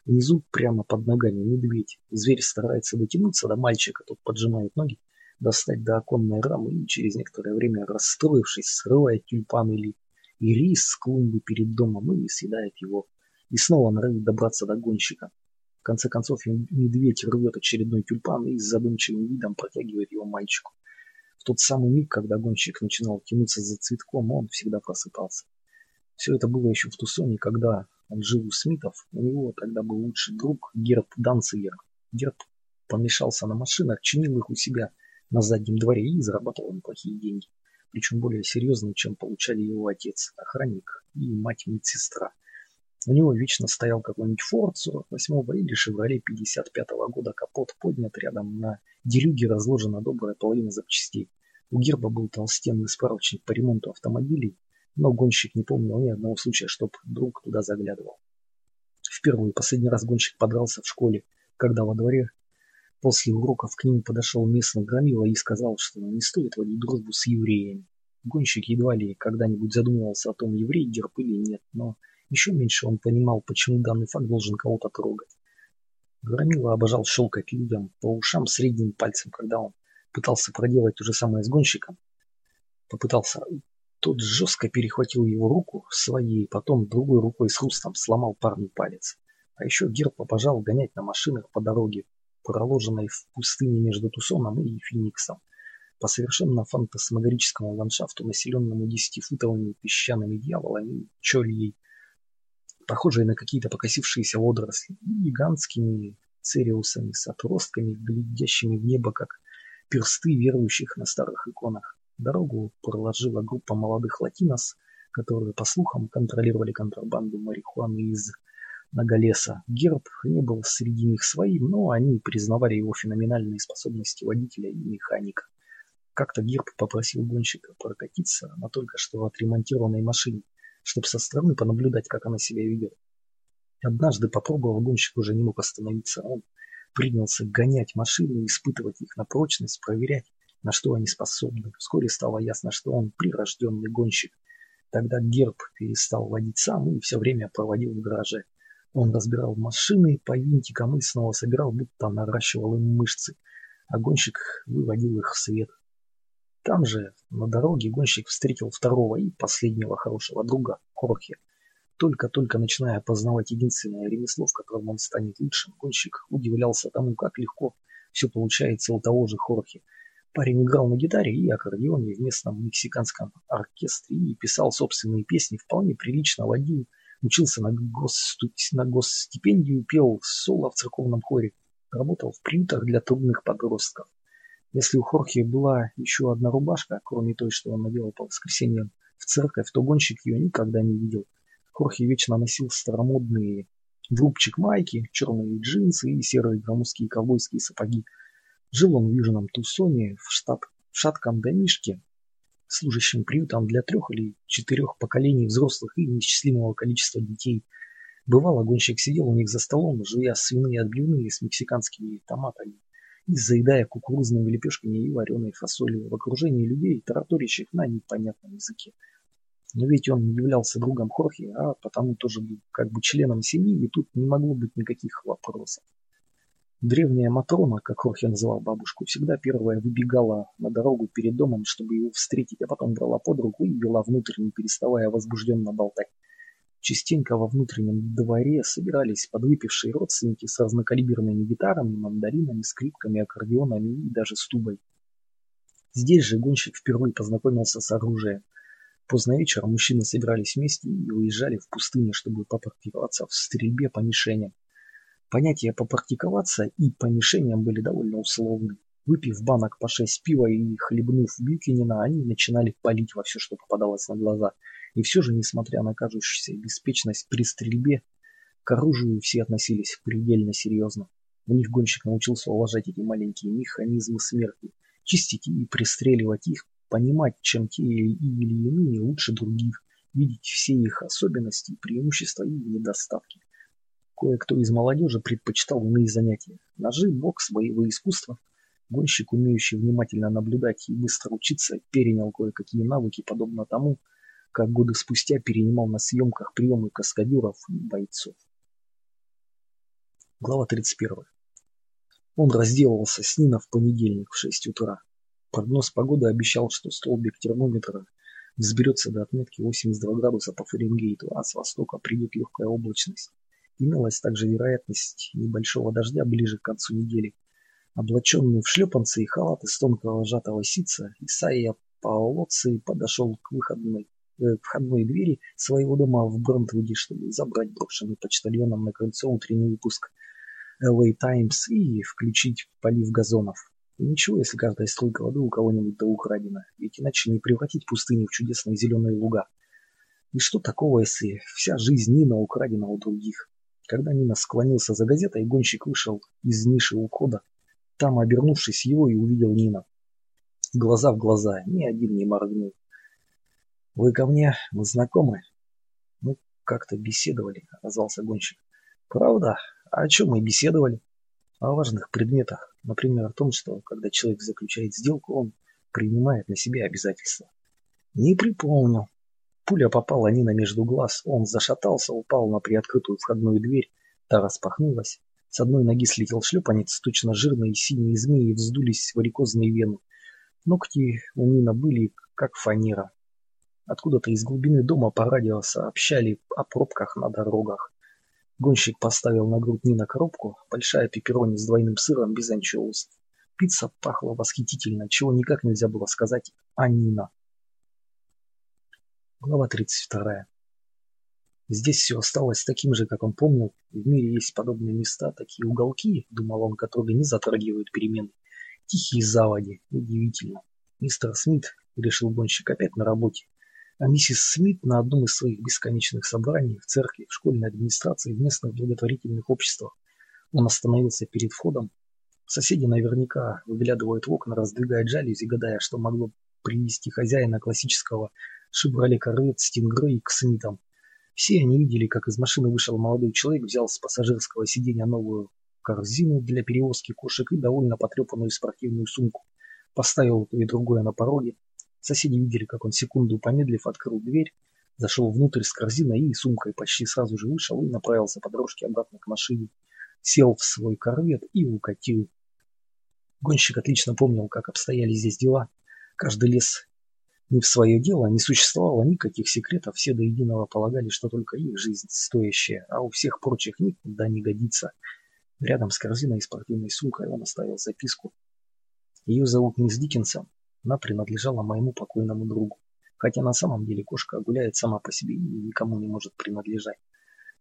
Внизу, прямо под ногами, медведь. Зверь старается дотянуться до мальчика, тот поджимает ноги, достать до оконной рамы и через некоторое время, расстроившись, срывает тюльпан или ирис с клумбы перед домом и съедает его. И снова норовит добраться до гонщика. В конце концов медведь рвет очередной тюльпан и с задумчивым видом протягивает его мальчику. В тот самый миг, когда гонщик начинал тянуться за цветком, он всегда просыпался. Все это было еще в Тусоне, когда жил у Смитов. У него тогда был лучший друг Герб Данцигер. Герб помешался на машинах, чинил их у себя на заднем дворе и зарабатывал неплохие деньги. Причем более серьезные, чем получали его отец, охранник и мать-медсестра. У него вечно стоял какой-нибудь Форд 48 или Шевроле 55 -го года, капот поднят рядом, на делюге разложена добрая половина запчастей. У Герба был толстенный справочник по ремонту автомобилей, но гонщик не помнил ни одного случая, чтоб друг туда заглядывал. В первый и последний раз гонщик подрался в школе, когда во дворе после уроков к нему подошел местный громила и сказал, что не стоит водить дружбу с евреями. Гонщик едва ли когда-нибудь задумывался о том, еврей Герб или нет, но еще меньше он понимал, почему данный факт должен кого-то трогать. Громила обожал щелкать людям по ушам средним пальцем, когда он пытался проделать то же самое с гонщиком. Попытался. Тот жестко перехватил его руку своей, потом другой рукой с хрустом сломал парню палец. А еще Герб обожал гонять на машинах по дороге, проложенной в пустыне между Тусоном и Фениксом, по совершенно фантасмагорическому ландшафту, населенному десятифутовыми песчаными дьяволами и чольей, похожие на какие-то покосившиеся водоросли, и гигантскими цериусами с отростками, глядящими в небо, как персты верующих на старых иконах. Дорогу проложила группа молодых латинос, которые, по слухам, контролировали контрабанду марихуаны из Наголеса. Герб не был среди них своим, но они признавали его феноменальные способности водителя и механика. Как-то Герб попросил гонщика прокатиться на только что отремонтированной машине чтобы со стороны понаблюдать, как она себя ведет. Однажды, попробовав, гонщик уже не мог остановиться. Он принялся гонять машины, испытывать их на прочность, проверять, на что они способны. Вскоре стало ясно, что он прирожденный гонщик. Тогда Герб перестал водить сам и все время проводил в гараже. Он разбирал машины по винтикам и снова собирал, будто наращивал им мышцы, а гонщик выводил их в свет. Там же, на дороге, гонщик встретил второго и последнего хорошего друга, Хорхе. Только-только начиная познавать единственное ремесло, в котором он станет лучшим, гонщик удивлялся тому, как легко все получается у того же Хорхе. Парень играл на гитаре и аккордеоне в местном мексиканском оркестре и писал собственные песни, вполне прилично водил, учился на, госсту... на госстипендию, пел соло в церковном хоре, работал в приютах для трудных подростков. Если у Хорхе была еще одна рубашка, кроме той, что он надевал по воскресеньям в церковь, то гонщик ее никогда не видел. Хорхе вечно носил старомодные в майки, черные джинсы и серые громоздкие ковбойские сапоги. Жил он в Южном Тусоне, в, штат, в шатком домишке, служащем приютом для трех или четырех поколений взрослых и неисчислимого количества детей. Бывало, гонщик сидел у них за столом, жуя свиные отбивные с мексиканскими томатами и заедая кукурузными лепешками и вареной фасолью в окружении людей, тараторящих на непонятном языке. Но ведь он не являлся другом Хорхе, а потому тоже был как бы членом семьи, и тут не могло быть никаких вопросов. Древняя Матрона, как Хорхе называл бабушку, всегда первая выбегала на дорогу перед домом, чтобы его встретить, а потом брала под руку и вела внутрь, не переставая возбужденно болтать. Частенько во внутреннем дворе собирались подвыпившие родственники с разнокалиберными гитарами, мандаринами, скрипками, аккордеонами и даже стубой. Здесь же гонщик впервые познакомился с оружием. Поздно вечером мужчины собирались вместе и уезжали в пустыню, чтобы попрактиковаться в стрельбе по мишеням. Понятия попрактиковаться и по мишеням были довольно условны. Выпив банок по шесть пива и хлебнув Бюкинина, они начинали палить во все, что попадалось на глаза – и все же, несмотря на кажущуюся беспечность при стрельбе, к оружию все относились предельно серьезно. У них гонщик научился уважать эти маленькие механизмы смерти, чистить и пристреливать их, понимать, чем те или иные лучше других, видеть все их особенности, преимущества и недостатки. Кое-кто из молодежи предпочитал иные занятия. Ножи, бокс, боевые искусства. Гонщик, умеющий внимательно наблюдать и быстро учиться, перенял кое-какие навыки, подобно тому, как годы спустя перенимал на съемках приемы каскадеров и бойцов. Глава 31. Он разделывался с Нина в понедельник в 6 утра. Прогноз погоды обещал, что столбик термометра взберется до отметки 82 градуса по Фаренгейту, а с востока придет легкая облачность. Имелась также вероятность небольшого дождя ближе к концу недели. Облаченный в шлепанцы и халат из тонкого сжатого ситца, Исайя Паолоци подошел к выходной Э, входной двери своего дома в Брентвуде, чтобы забрать брошенный почтальоном на крыльцо утренний выпуск LA Times и включить полив газонов. И ничего, если каждая струйка воды у кого-нибудь да украдена, ведь иначе не превратить пустыню в чудесные зеленые луга. И что такого, если вся жизнь Нина украдена у других? Когда Нина склонился за газетой, гонщик вышел из ниши ухода. Там, обернувшись его, и увидел Нина. Глаза в глаза, ни один не моргнул. Вы ко мне? Мы знакомы? Ну, как-то беседовали, отозвался гонщик. Правда? А о чем мы беседовали? О важных предметах. Например, о том, что когда человек заключает сделку, он принимает на себя обязательства. Не припомню. Пуля попала Нина между глаз. Он зашатался, упал на приоткрытую входную дверь. Та распахнулась. С одной ноги слетел шлепанец, точно жирные синие змеи вздулись варикозные вены. Ногти у Нина были как фанера. Откуда-то из глубины дома по радио сообщали о пробках на дорогах. Гонщик поставил на грудь Нина коробку, большая пепперони с двойным сыром без анчоусов. Пицца пахла восхитительно, чего никак нельзя было сказать о Нина. Глава 32. Здесь все осталось таким же, как он помнил. В мире есть подобные места, такие уголки, думал он, которые не затрагивают перемены. Тихие заводи. Удивительно. Мистер Смит, решил гонщик, опять на работе. А миссис Смит на одном из своих бесконечных собраний в церкви, в школьной администрации, в местных благотворительных обществах. Он остановился перед входом. Соседи наверняка выглядывают в окна, раздвигая жалюзи, гадая, что могло привести хозяина классического Шевроле Корвет Стингрей к Смитам. Все они видели, как из машины вышел молодой человек, взял с пассажирского сиденья новую корзину для перевозки кошек и довольно потрепанную спортивную сумку. Поставил то и другое на пороге, Соседи видели, как он секунду помедлив открыл дверь, Зашел внутрь с корзиной и сумкой, почти сразу же вышел и направился по дорожке обратно к машине. Сел в свой корвет и укатил. Гонщик отлично помнил, как обстояли здесь дела. Каждый лес не в свое дело, не существовало никаких секретов, все до единого полагали, что только их жизнь стоящая, а у всех прочих никуда не годится. Рядом с корзиной и спортивной сумкой он оставил записку. Ее зовут мисс Диккенсон, она принадлежала моему покойному другу. Хотя на самом деле кошка гуляет сама по себе и никому не может принадлежать.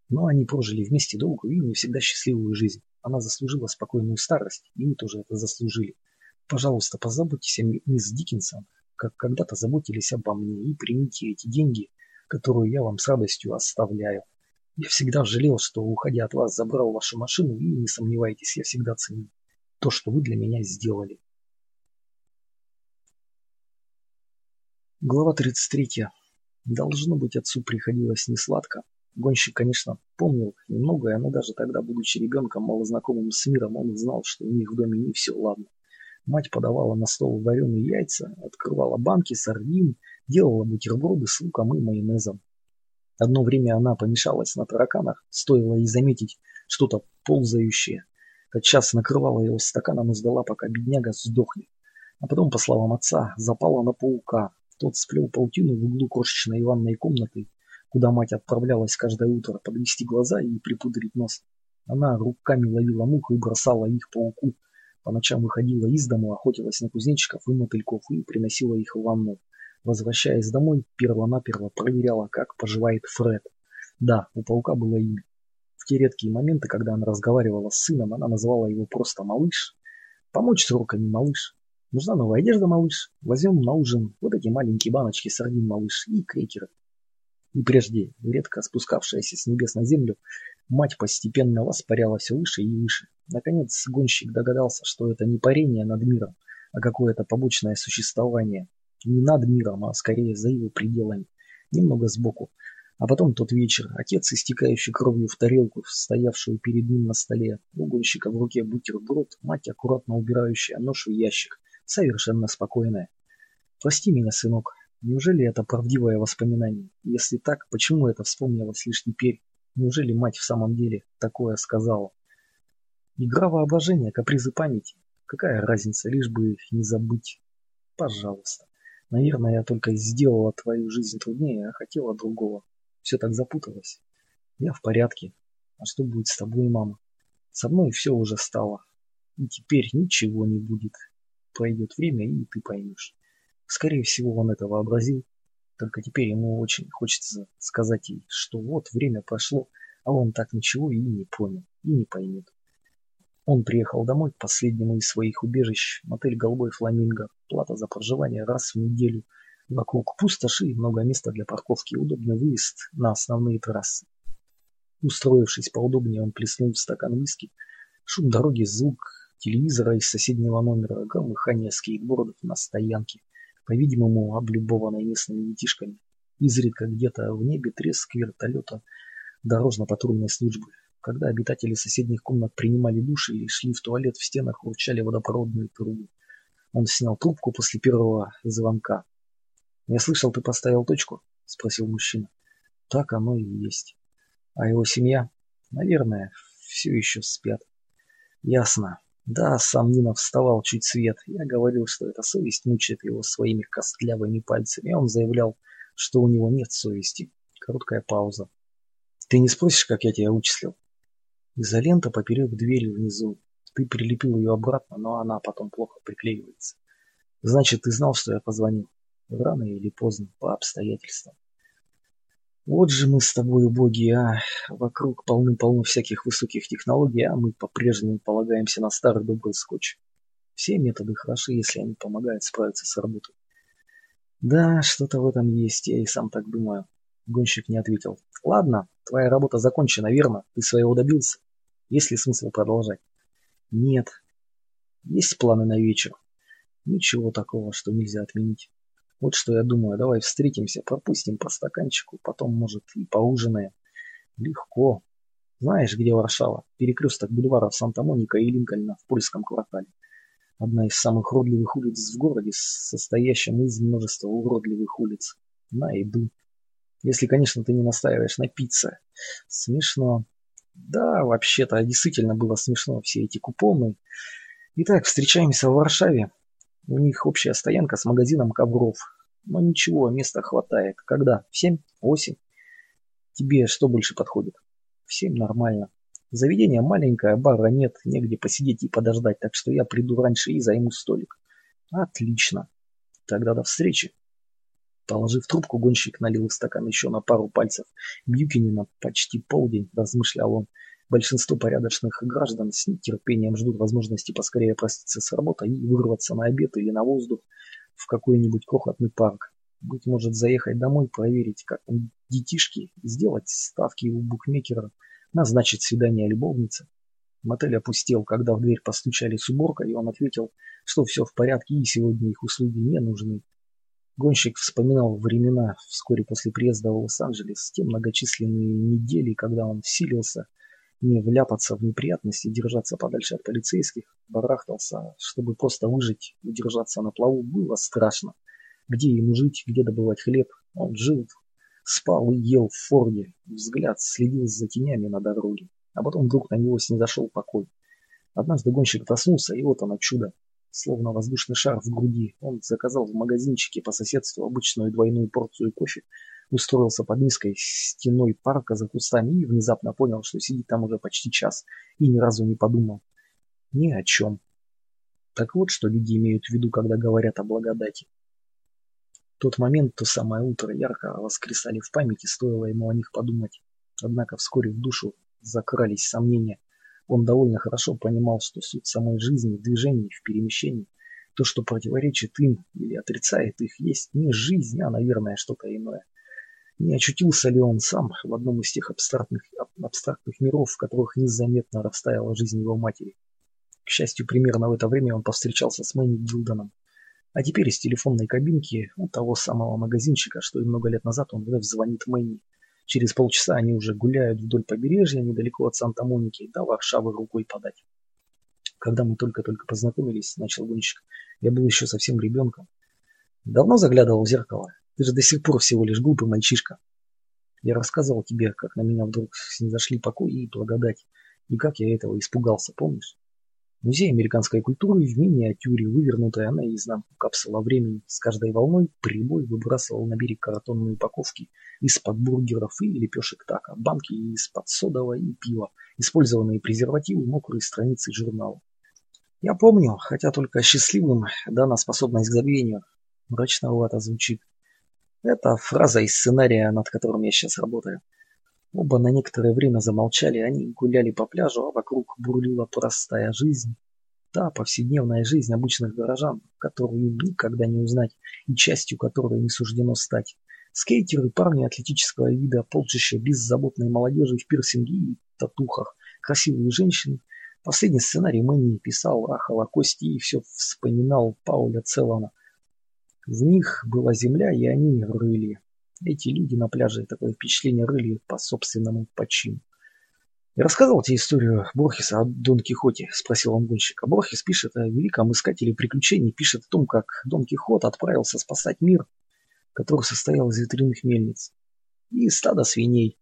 Но они прожили вместе долгую и не всегда счастливую жизнь. Она заслужила спокойную старость, и мы тоже это заслужили. Пожалуйста, позаботьтесь о мисс Диккенсон, как когда-то заботились обо мне, и примите эти деньги, которые я вам с радостью оставляю. Я всегда жалел, что, уходя от вас, забрал вашу машину, и не сомневайтесь, я всегда ценю то, что вы для меня сделали. Глава 33. Должно быть, отцу приходилось несладко. Гонщик, конечно, помнил немногое, но даже тогда, будучи ребенком, малознакомым с миром, он знал, что у них в доме не все ладно. Мать подавала на стол вареные яйца, открывала банки сардин, делала бутерброды с луком и майонезом. Одно время она помешалась на тараканах, стоило ей заметить что-то ползающее. Тотчас накрывала его стаканом и ждала, пока бедняга сдохнет. А потом, по словам отца, запала на паука. Тот сплел паутину в углу крошечной ванной комнаты, куда мать отправлялась каждое утро подвести глаза и припудрить нос. Она руками ловила мух и бросала их пауку, по ночам выходила из дому, охотилась на кузнечиков и мотыльков и приносила их в ванну. Возвращаясь домой, перво-наперво проверяла, как поживает Фред. Да, у паука было имя. В те редкие моменты, когда она разговаривала с сыном, она называла его просто «малыш». Помочь с уроками «малыш». Нужна новая одежда, малыш. Возьмем на ужин вот эти маленькие баночки сардин, малыш, и крекеры. И прежде, редко спускавшаяся с небес на землю, мать постепенно воспаряла все выше и выше. Наконец гонщик догадался, что это не парение над миром, а какое-то побочное существование. Не над миром, а скорее за его пределами. Немного сбоку. А потом тот вечер. Отец, истекающий кровью в тарелку, стоявшую перед ним на столе. У гонщика в руке бутерброд, мать, аккуратно убирающая нож в ящик. Совершенно спокойная. «Прости меня, сынок. Неужели это правдивое воспоминание? Если так, почему это вспомнилось лишь теперь? Неужели мать в самом деле такое сказала?» Игра воображения, капризы памяти. Какая разница, лишь бы их не забыть. Пожалуйста. Наверное, я только сделала твою жизнь труднее, а хотела другого. Все так запуталось. Я в порядке. А что будет с тобой, мама? Со мной все уже стало. И теперь ничего не будет. Пройдет время, и ты поймешь. Скорее всего, он это вообразил. Только теперь ему очень хочется сказать ей, что вот время прошло, а он так ничего и не понял, и не поймет. Он приехал домой к последнему из своих убежищ, мотель «Голубой фламинго», плата за проживание раз в неделю, вокруг пустоши и много места для парковки, удобный выезд на основные трассы. Устроившись поудобнее, он плеснул в стакан виски. Шум дороги, звук телевизора из соседнего номера, громыхание скейтбордов на стоянке, по-видимому, облюбованной местными детишками. Изредка где-то в небе треск вертолета дорожно-патрульной службы. Когда обитатели соседних комнат принимали душ или шли в туалет, в стенах урчали водопроводные трубы. Он снял трубку после первого звонка. «Я слышал, ты поставил точку?» – спросил мужчина. «Так оно и есть. А его семья? Наверное, все еще спят». «Ясно. Да, сам Нина вставал чуть свет. Я говорил, что эта совесть мучает его своими костлявыми пальцами, а он заявлял, что у него нет совести». Короткая пауза. «Ты не спросишь, как я тебя вычислил?» Изолента поперек двери внизу. Ты прилепил ее обратно, но она потом плохо приклеивается. Значит, ты знал, что я позвонил. Рано или поздно, по обстоятельствам. Вот же мы с тобой убогие, а. Вокруг полны-полно всяких высоких технологий, а мы по-прежнему полагаемся на старый добрый скотч. Все методы хороши, если они помогают справиться с работой. Да, что-то в этом есть, я и сам так думаю. Гонщик не ответил. Ладно, твоя работа закончена, верно? Ты своего добился? Есть ли смысл продолжать? Нет. Есть планы на вечер? Ничего такого, что нельзя отменить. Вот что я думаю, давай встретимся, пропустим по стаканчику, потом, может, и поужинаем. Легко. Знаешь, где Варшава? Перекресток бульваров Санта-Моника и Линкольна в польском квартале. Одна из самых уродливых улиц в городе, состоящем из множества уродливых улиц. На, иду. Если, конечно, ты не настаиваешь на пицце. Смешно. Да, вообще-то действительно было смешно все эти купоны. Итак, встречаемся в Варшаве. У них общая стоянка с магазином ковров. Но ничего, места хватает. Когда? В семь? Восемь? Тебе что больше подходит? В семь нормально. Заведение маленькое, бара нет, негде посидеть и подождать, так что я приду раньше и займу столик. Отлично. Тогда до встречи. Положив трубку, гонщик налил в стакан еще на пару пальцев. Бьюкинина почти полдень, размышлял он. Большинство порядочных граждан с нетерпением ждут возможности поскорее проститься с работой и вырваться на обед или на воздух в какой-нибудь крохотный парк. Быть может, заехать домой, проверить, как там детишки, сделать ставки у букмекера, назначить свидание любовнице. Мотель опустел, когда в дверь постучали с уборкой, и он ответил, что все в порядке и сегодня их услуги не нужны. Гонщик вспоминал времена вскоре после приезда в Лос-Анджелес, те многочисленные недели, когда он силился не вляпаться в неприятности, держаться подальше от полицейских, барахтался, чтобы просто выжить и держаться на плаву, было страшно. Где ему жить, где добывать хлеб? Он жил, спал и ел в форде, взгляд следил за тенями на дороге, а потом вдруг на него снизошел покой. Однажды гонщик проснулся, и вот оно чудо словно воздушный шар в груди. Он заказал в магазинчике по соседству обычную двойную порцию кофе, устроился под низкой стеной парка за кустами и внезапно понял, что сидит там уже почти час и ни разу не подумал. Ни о чем. Так вот, что люди имеют в виду, когда говорят о благодати. Тот момент, то самое утро ярко воскресали в памяти, стоило ему о них подумать. Однако вскоре в душу закрались сомнения – он довольно хорошо понимал, что суть самой жизни в движении, в перемещении, то, что противоречит им или отрицает их, есть не жизнь, а, наверное, что-то иное. Не очутился ли он сам в одном из тех абстрактных, абстрактных миров, в которых незаметно растаяла жизнь его матери? К счастью, примерно в это время он повстречался с Мэнни Гилдоном. А теперь из телефонной кабинки у того самого магазинчика, что и много лет назад он вновь звонит Мэнни. Через полчаса они уже гуляют вдоль побережья, недалеко от Санта-Моники, до Варшавы рукой подать. Когда мы только-только познакомились, начал гонщик, я был еще совсем ребенком. Давно заглядывал в зеркало? Ты же до сих пор всего лишь глупый мальчишка. Я рассказывал тебе, как на меня вдруг снизошли покой и благодать, и как я этого испугался, помнишь? Музей американской культуры в миниатюре, вывернутая наизнанку капсула времени, с каждой волной прибой выбрасывал на берег картонные упаковки из-под бургеров и лепешек така, банки из-под содового и пива, использованные презервативы, мокрые страницы журнала. Я помню, хотя только счастливым дана способность к забвению. Мрачновато звучит. Это фраза из сценария, над которым я сейчас работаю. Оба на некоторое время замолчали, они гуляли по пляжу, а вокруг бурлила простая жизнь. Та повседневная жизнь обычных горожан, которую никогда не узнать и частью которой не суждено стать. Скейтеры, парни атлетического вида, полчища беззаботной молодежи в пирсинге и татухах, красивые женщины. Последний сценарий Мэнни писал о Холокосте и все вспоминал Пауля Целана. В них была земля, и они рыли. Эти люди на пляже такое впечатление рыли по собственному почину. «Я рассказывал тебе историю Борхеса о Дон Кихоте?» – спросил он гонщика. Борхес пишет о великом искателе приключений, пишет о том, как Дон Кихот отправился спасать мир, который состоял из ветряных мельниц и стада свиней.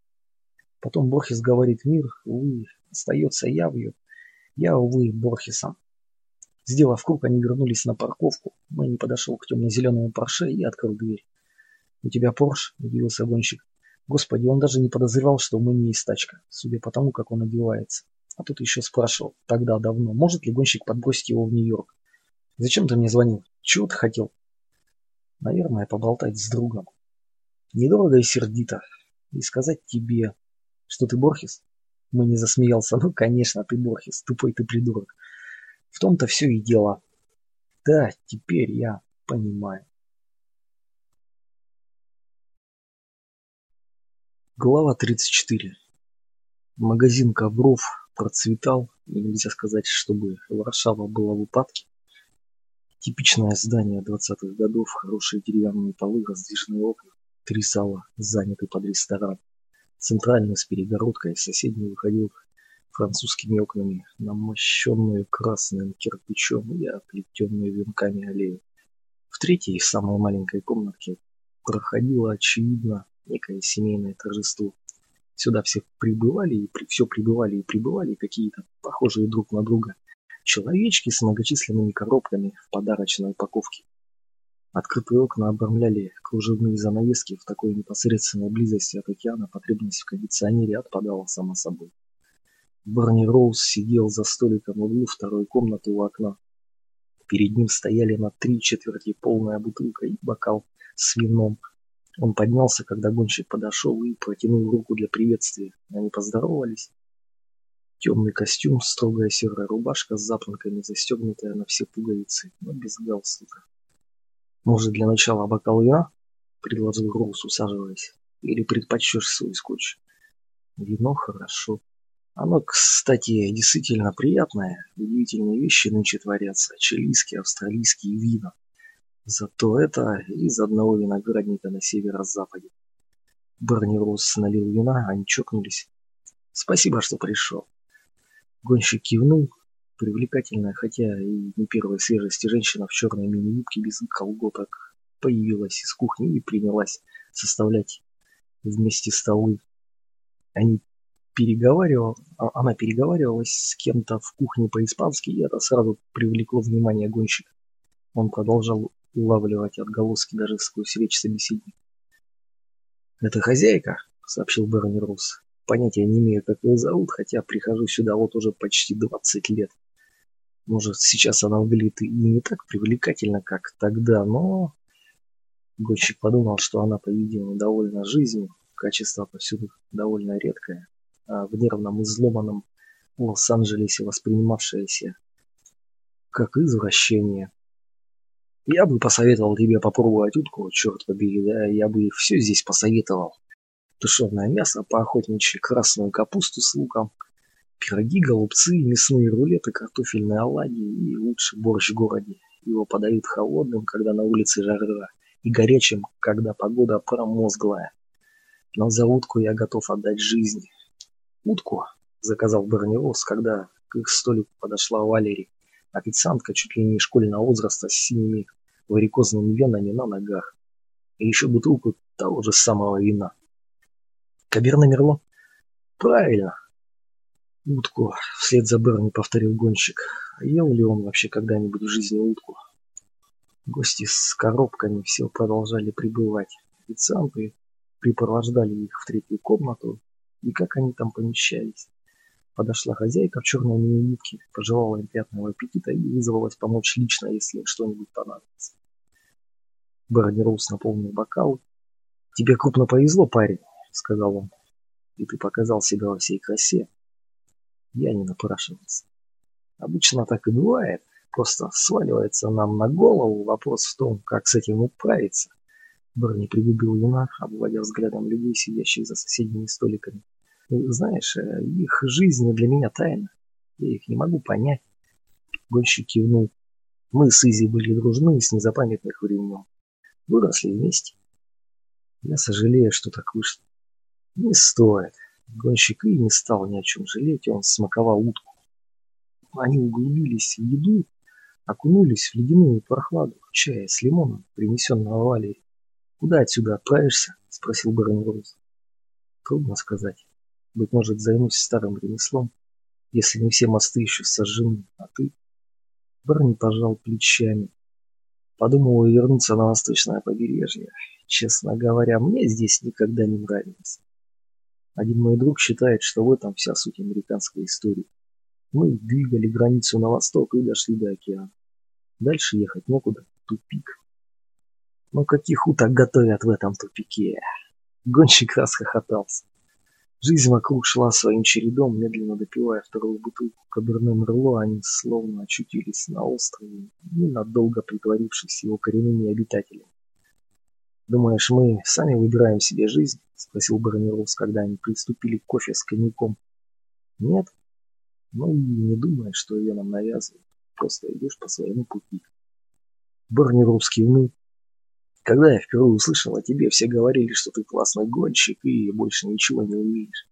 Потом Борхес говорит, мир, увы, остается явью. Я, увы, Борхесом. Сделав круг, они вернулись на парковку. Мэнни подошел к темно-зеленому Порше и открыл дверь. «У тебя Порш?» – удивился гонщик. Господи, он даже не подозревал, что у Мэни есть тачка, судя по тому, как он одевается. А тут еще спрашивал, тогда давно, может ли гонщик подбросить его в Нью-Йорк. «Зачем ты мне звонил? Чего ты хотел?» «Наверное, поболтать с другом. Недорого и сердито. И сказать тебе, что ты Борхес?» Мэни засмеялся. «Ну, конечно, ты Борхес, тупой ты придурок. В том-то все и дело. Да, теперь я понимаю». Глава 34. Магазин ковров процветал, нельзя сказать, чтобы Варшава была в упадке. Типичное здание 20-х годов, хорошие деревянные полы, раздвижные окна, три зала, заняты под ресторан. Центральный с перегородкой, соседний выходил французскими окнами на мощенную красным кирпичом и оплетенную венками аллею. В третьей, самой маленькой комнатке, проходила, очевидно, некое семейное торжество. Сюда все прибывали и при, все прибывали и прибывали какие-то похожие друг на друга человечки с многочисленными коробками в подарочной упаковке. Открытые окна обрамляли кружевные занавески в такой непосредственной близости от океана потребность в кондиционере отпадала сама собой. Барни Роуз сидел за столиком в углу второй комнаты у окна. Перед ним стояли на три четверти полная бутылка и бокал с вином. Он поднялся, когда гонщик подошел и протянул руку для приветствия. Они поздоровались. Темный костюм, строгая серая рубашка с запонками, застегнутая на все пуговицы, но без галстука. «Может, для начала бокал вина?» — предложил Роуз, усаживаясь. «Или предпочтешь свой скотч?» «Вино хорошо. Оно, кстати, действительно приятное. Удивительные вещи нынче творятся. Чилийские, австралийские вина. Зато это из одного виноградника на северо-западе. Барни Роуз налил вина, они чокнулись. «Спасибо, что пришел». Гонщик кивнул, Привлекательная, хотя и не первой свежести женщина в черной мини-юбке без колготок появилась из кухни и принялась составлять вместе столы. Они переговаривал, а, она переговаривалась с кем-то в кухне по-испански, и это сразу привлекло внимание гонщика. Он продолжал улавливать отголоски даже сквозь речь собеседника. «Это хозяйка?» — сообщил Берни Росс. «Понятия не имею, как ее зовут, хотя прихожу сюда вот уже почти двадцать лет. Может, сейчас она выглядит и не так привлекательно, как тогда, но... Гонщик подумал, что она, по-видимому, довольна жизнью, качество повсюду довольно редкое, в нервном изломанном Лос-Анджелесе воспринимавшееся как извращение. Я бы посоветовал тебе попробовать утку, черт побери, да, я бы все здесь посоветовал. Тушеное мясо, поохотничьи красную капусту с луком, Пироги, голубцы, мясные рулеты, картофельные оладьи и лучший борщ в городе. Его подают холодным, когда на улице жара, и горячим, когда погода промозглая. Но за утку я готов отдать жизнь. Утку заказал Барнирос, когда к их столику подошла Валерий. Официантка чуть ли не школьного возраста с синими варикозными венами на ногах. И еще бутылку того же самого вина. Каберна Мерло? Правильно, «Утку», — вслед за Берни повторил гонщик. Ел ли он вообще когда-нибудь в жизни утку? Гости с коробками все продолжали прибывать. Официанты припровождали их в третью комнату, и как они там помещались. Подошла хозяйка в черной мини-юбке, пожелала им приятного аппетита и вызвалась помочь лично, если что-нибудь понадобится. Берни Роуз наполнил бокал. «Тебе крупно повезло, парень», — сказал он. «И ты показал себя во всей красе. Я не напрашивался. Обычно так и бывает. Просто сваливается нам на голову вопрос в том, как с этим управиться. Берни пригубил вина, обводя взглядом людей, сидящих за соседними столиками. Знаешь, э, их жизнь для меня тайна. Я их не могу понять. Гонщик кивнул. Мы с Изи были дружны с незапамятных времен. Выросли вместе. Я сожалею, что так вышло. Не стоит. Гонщик и не стал ни о чем жалеть, он смаковал утку. Они углубились в еду, окунулись в ледяную прохладу чая с лимоном, принесенного Валерией. «Куда отсюда отправишься?» — спросил барон Роуз. «Трудно сказать. Быть может, займусь старым ремеслом, если не все мосты еще сожжены, а ты?» Барни пожал плечами. Подумал вернуться на восточное побережье. Честно говоря, мне здесь никогда не нравилось. Один мой друг считает, что в этом вся суть американской истории. Мы двигали границу на восток и дошли до океана. Дальше ехать некуда. Тупик. Но каких уток готовят в этом тупике? Гонщик расхохотался. Жизнь вокруг шла своим чередом, медленно допивая вторую бутылку Каберне Мерло, они словно очутились на острове, ненадолго притворившись его коренными обитателями. «Думаешь, мы сами выбираем себе жизнь?» — спросил Бронерус, когда они приступили к кофе с коньяком. «Нет. Ну и не думай, что ее нам навязывают. Просто идешь по своему пути». Бронерус кивнул. «Когда я впервые услышал о тебе, все говорили, что ты классный гонщик и больше ничего не умеешь.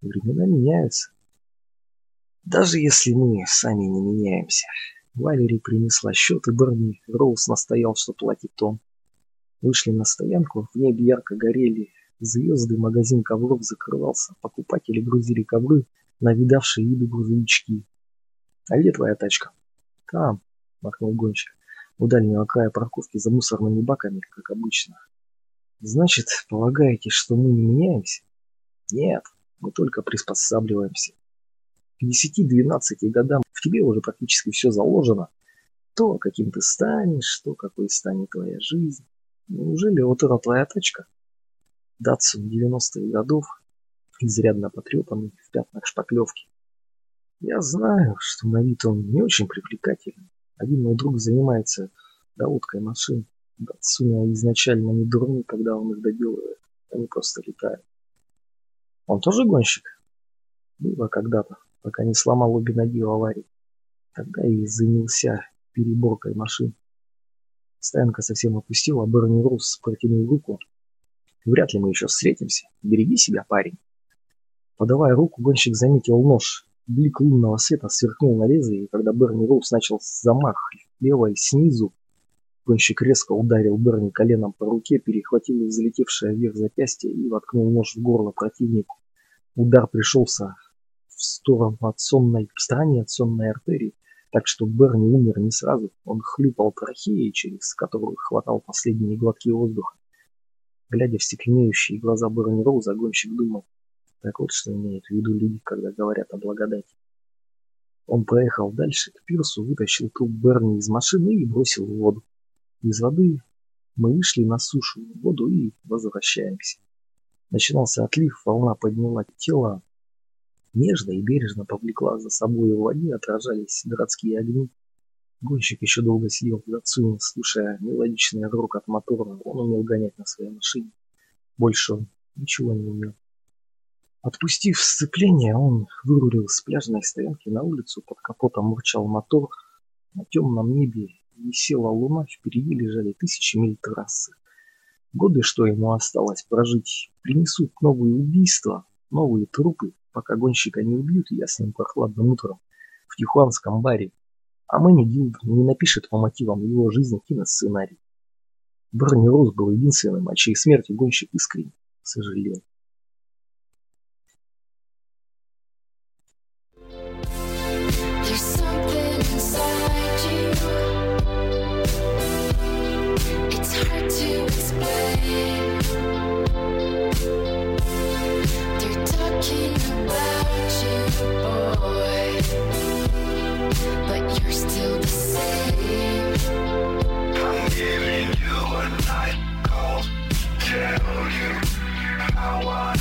Времена меняются. Даже если мы сами не меняемся». Валерий принесла счет, и Берни Роуз настоял, что платит он. Вышли на стоянку, в небе ярко горели звезды, магазин ковров закрывался, покупатели грузили ковры на видавшие виды грузовички. «А где твоя тачка?» «Там», — махнул гонщик, — «у дальнего края парковки за мусорными баками, как обычно». «Значит, полагаете, что мы не меняемся?» «Нет, мы только приспосабливаемся. К десяти-двенадцати годам в тебе уже практически все заложено. То, каким ты станешь, то, какой станет твоя жизнь. Неужели вот это твоя тачка? Датсун 90-х годов, изрядно потрепанный, в пятнах шпаклевки. Я знаю, что на вид он не очень привлекательный. Один мой друг занимается доводкой машин. Датсуня изначально не дурны, когда он их доделывает. Они просто летают. Он тоже гонщик? Было когда-то пока не сломал обе ноги в аварии. Тогда и занялся переборкой машин. Стоянка совсем опустила, Берни Рус протянул руку. Вряд ли мы еще встретимся. Береги себя, парень. Подавая руку, гонщик заметил нож. Блик лунного света сверкнул на лезвие, и когда Берни Роуз начал замах левой снизу, гонщик резко ударил Берни коленом по руке, перехватил залетевшее вверх запястье и воткнул нож в горло противнику. Удар пришелся в сторону от сонной, в стороне от сонной артерии, так что Берни умер не сразу. Он хлюпал трахеей, через которую хватал последние глотки воздуха. Глядя в стекленеющие глаза Берни Роуза, гонщик думал, так вот что имеют в виду люди, когда говорят о благодати. Он проехал дальше к пирсу, вытащил труп Берни из машины и бросил в воду. Из воды мы вышли на сушу, в воду и возвращаемся. Начинался отлив, волна подняла тело, Нежно и бережно повлекла за собой в воде, отражались городские огни. Гонщик еще долго сидел в Датсуне, слушая мелодичный от мотора. Он умел гонять на своей машине. Больше он ничего не умел. Отпустив сцепление, он вырулил с пляжной стоянки на улицу, под капотом мурчал мотор. На темном небе висела луна, впереди лежали тысячи миль трассы. Годы, что ему осталось прожить, принесут новые убийства, новые трупы, пока гонщика не убьют ясным прохладным утром в тихуанском баре, а Мэнни Гилд не напишет по мотивам его жизни киносценарий. Берни Роуз был единственным, о чьей смерти гонщик искренне сожалел. power.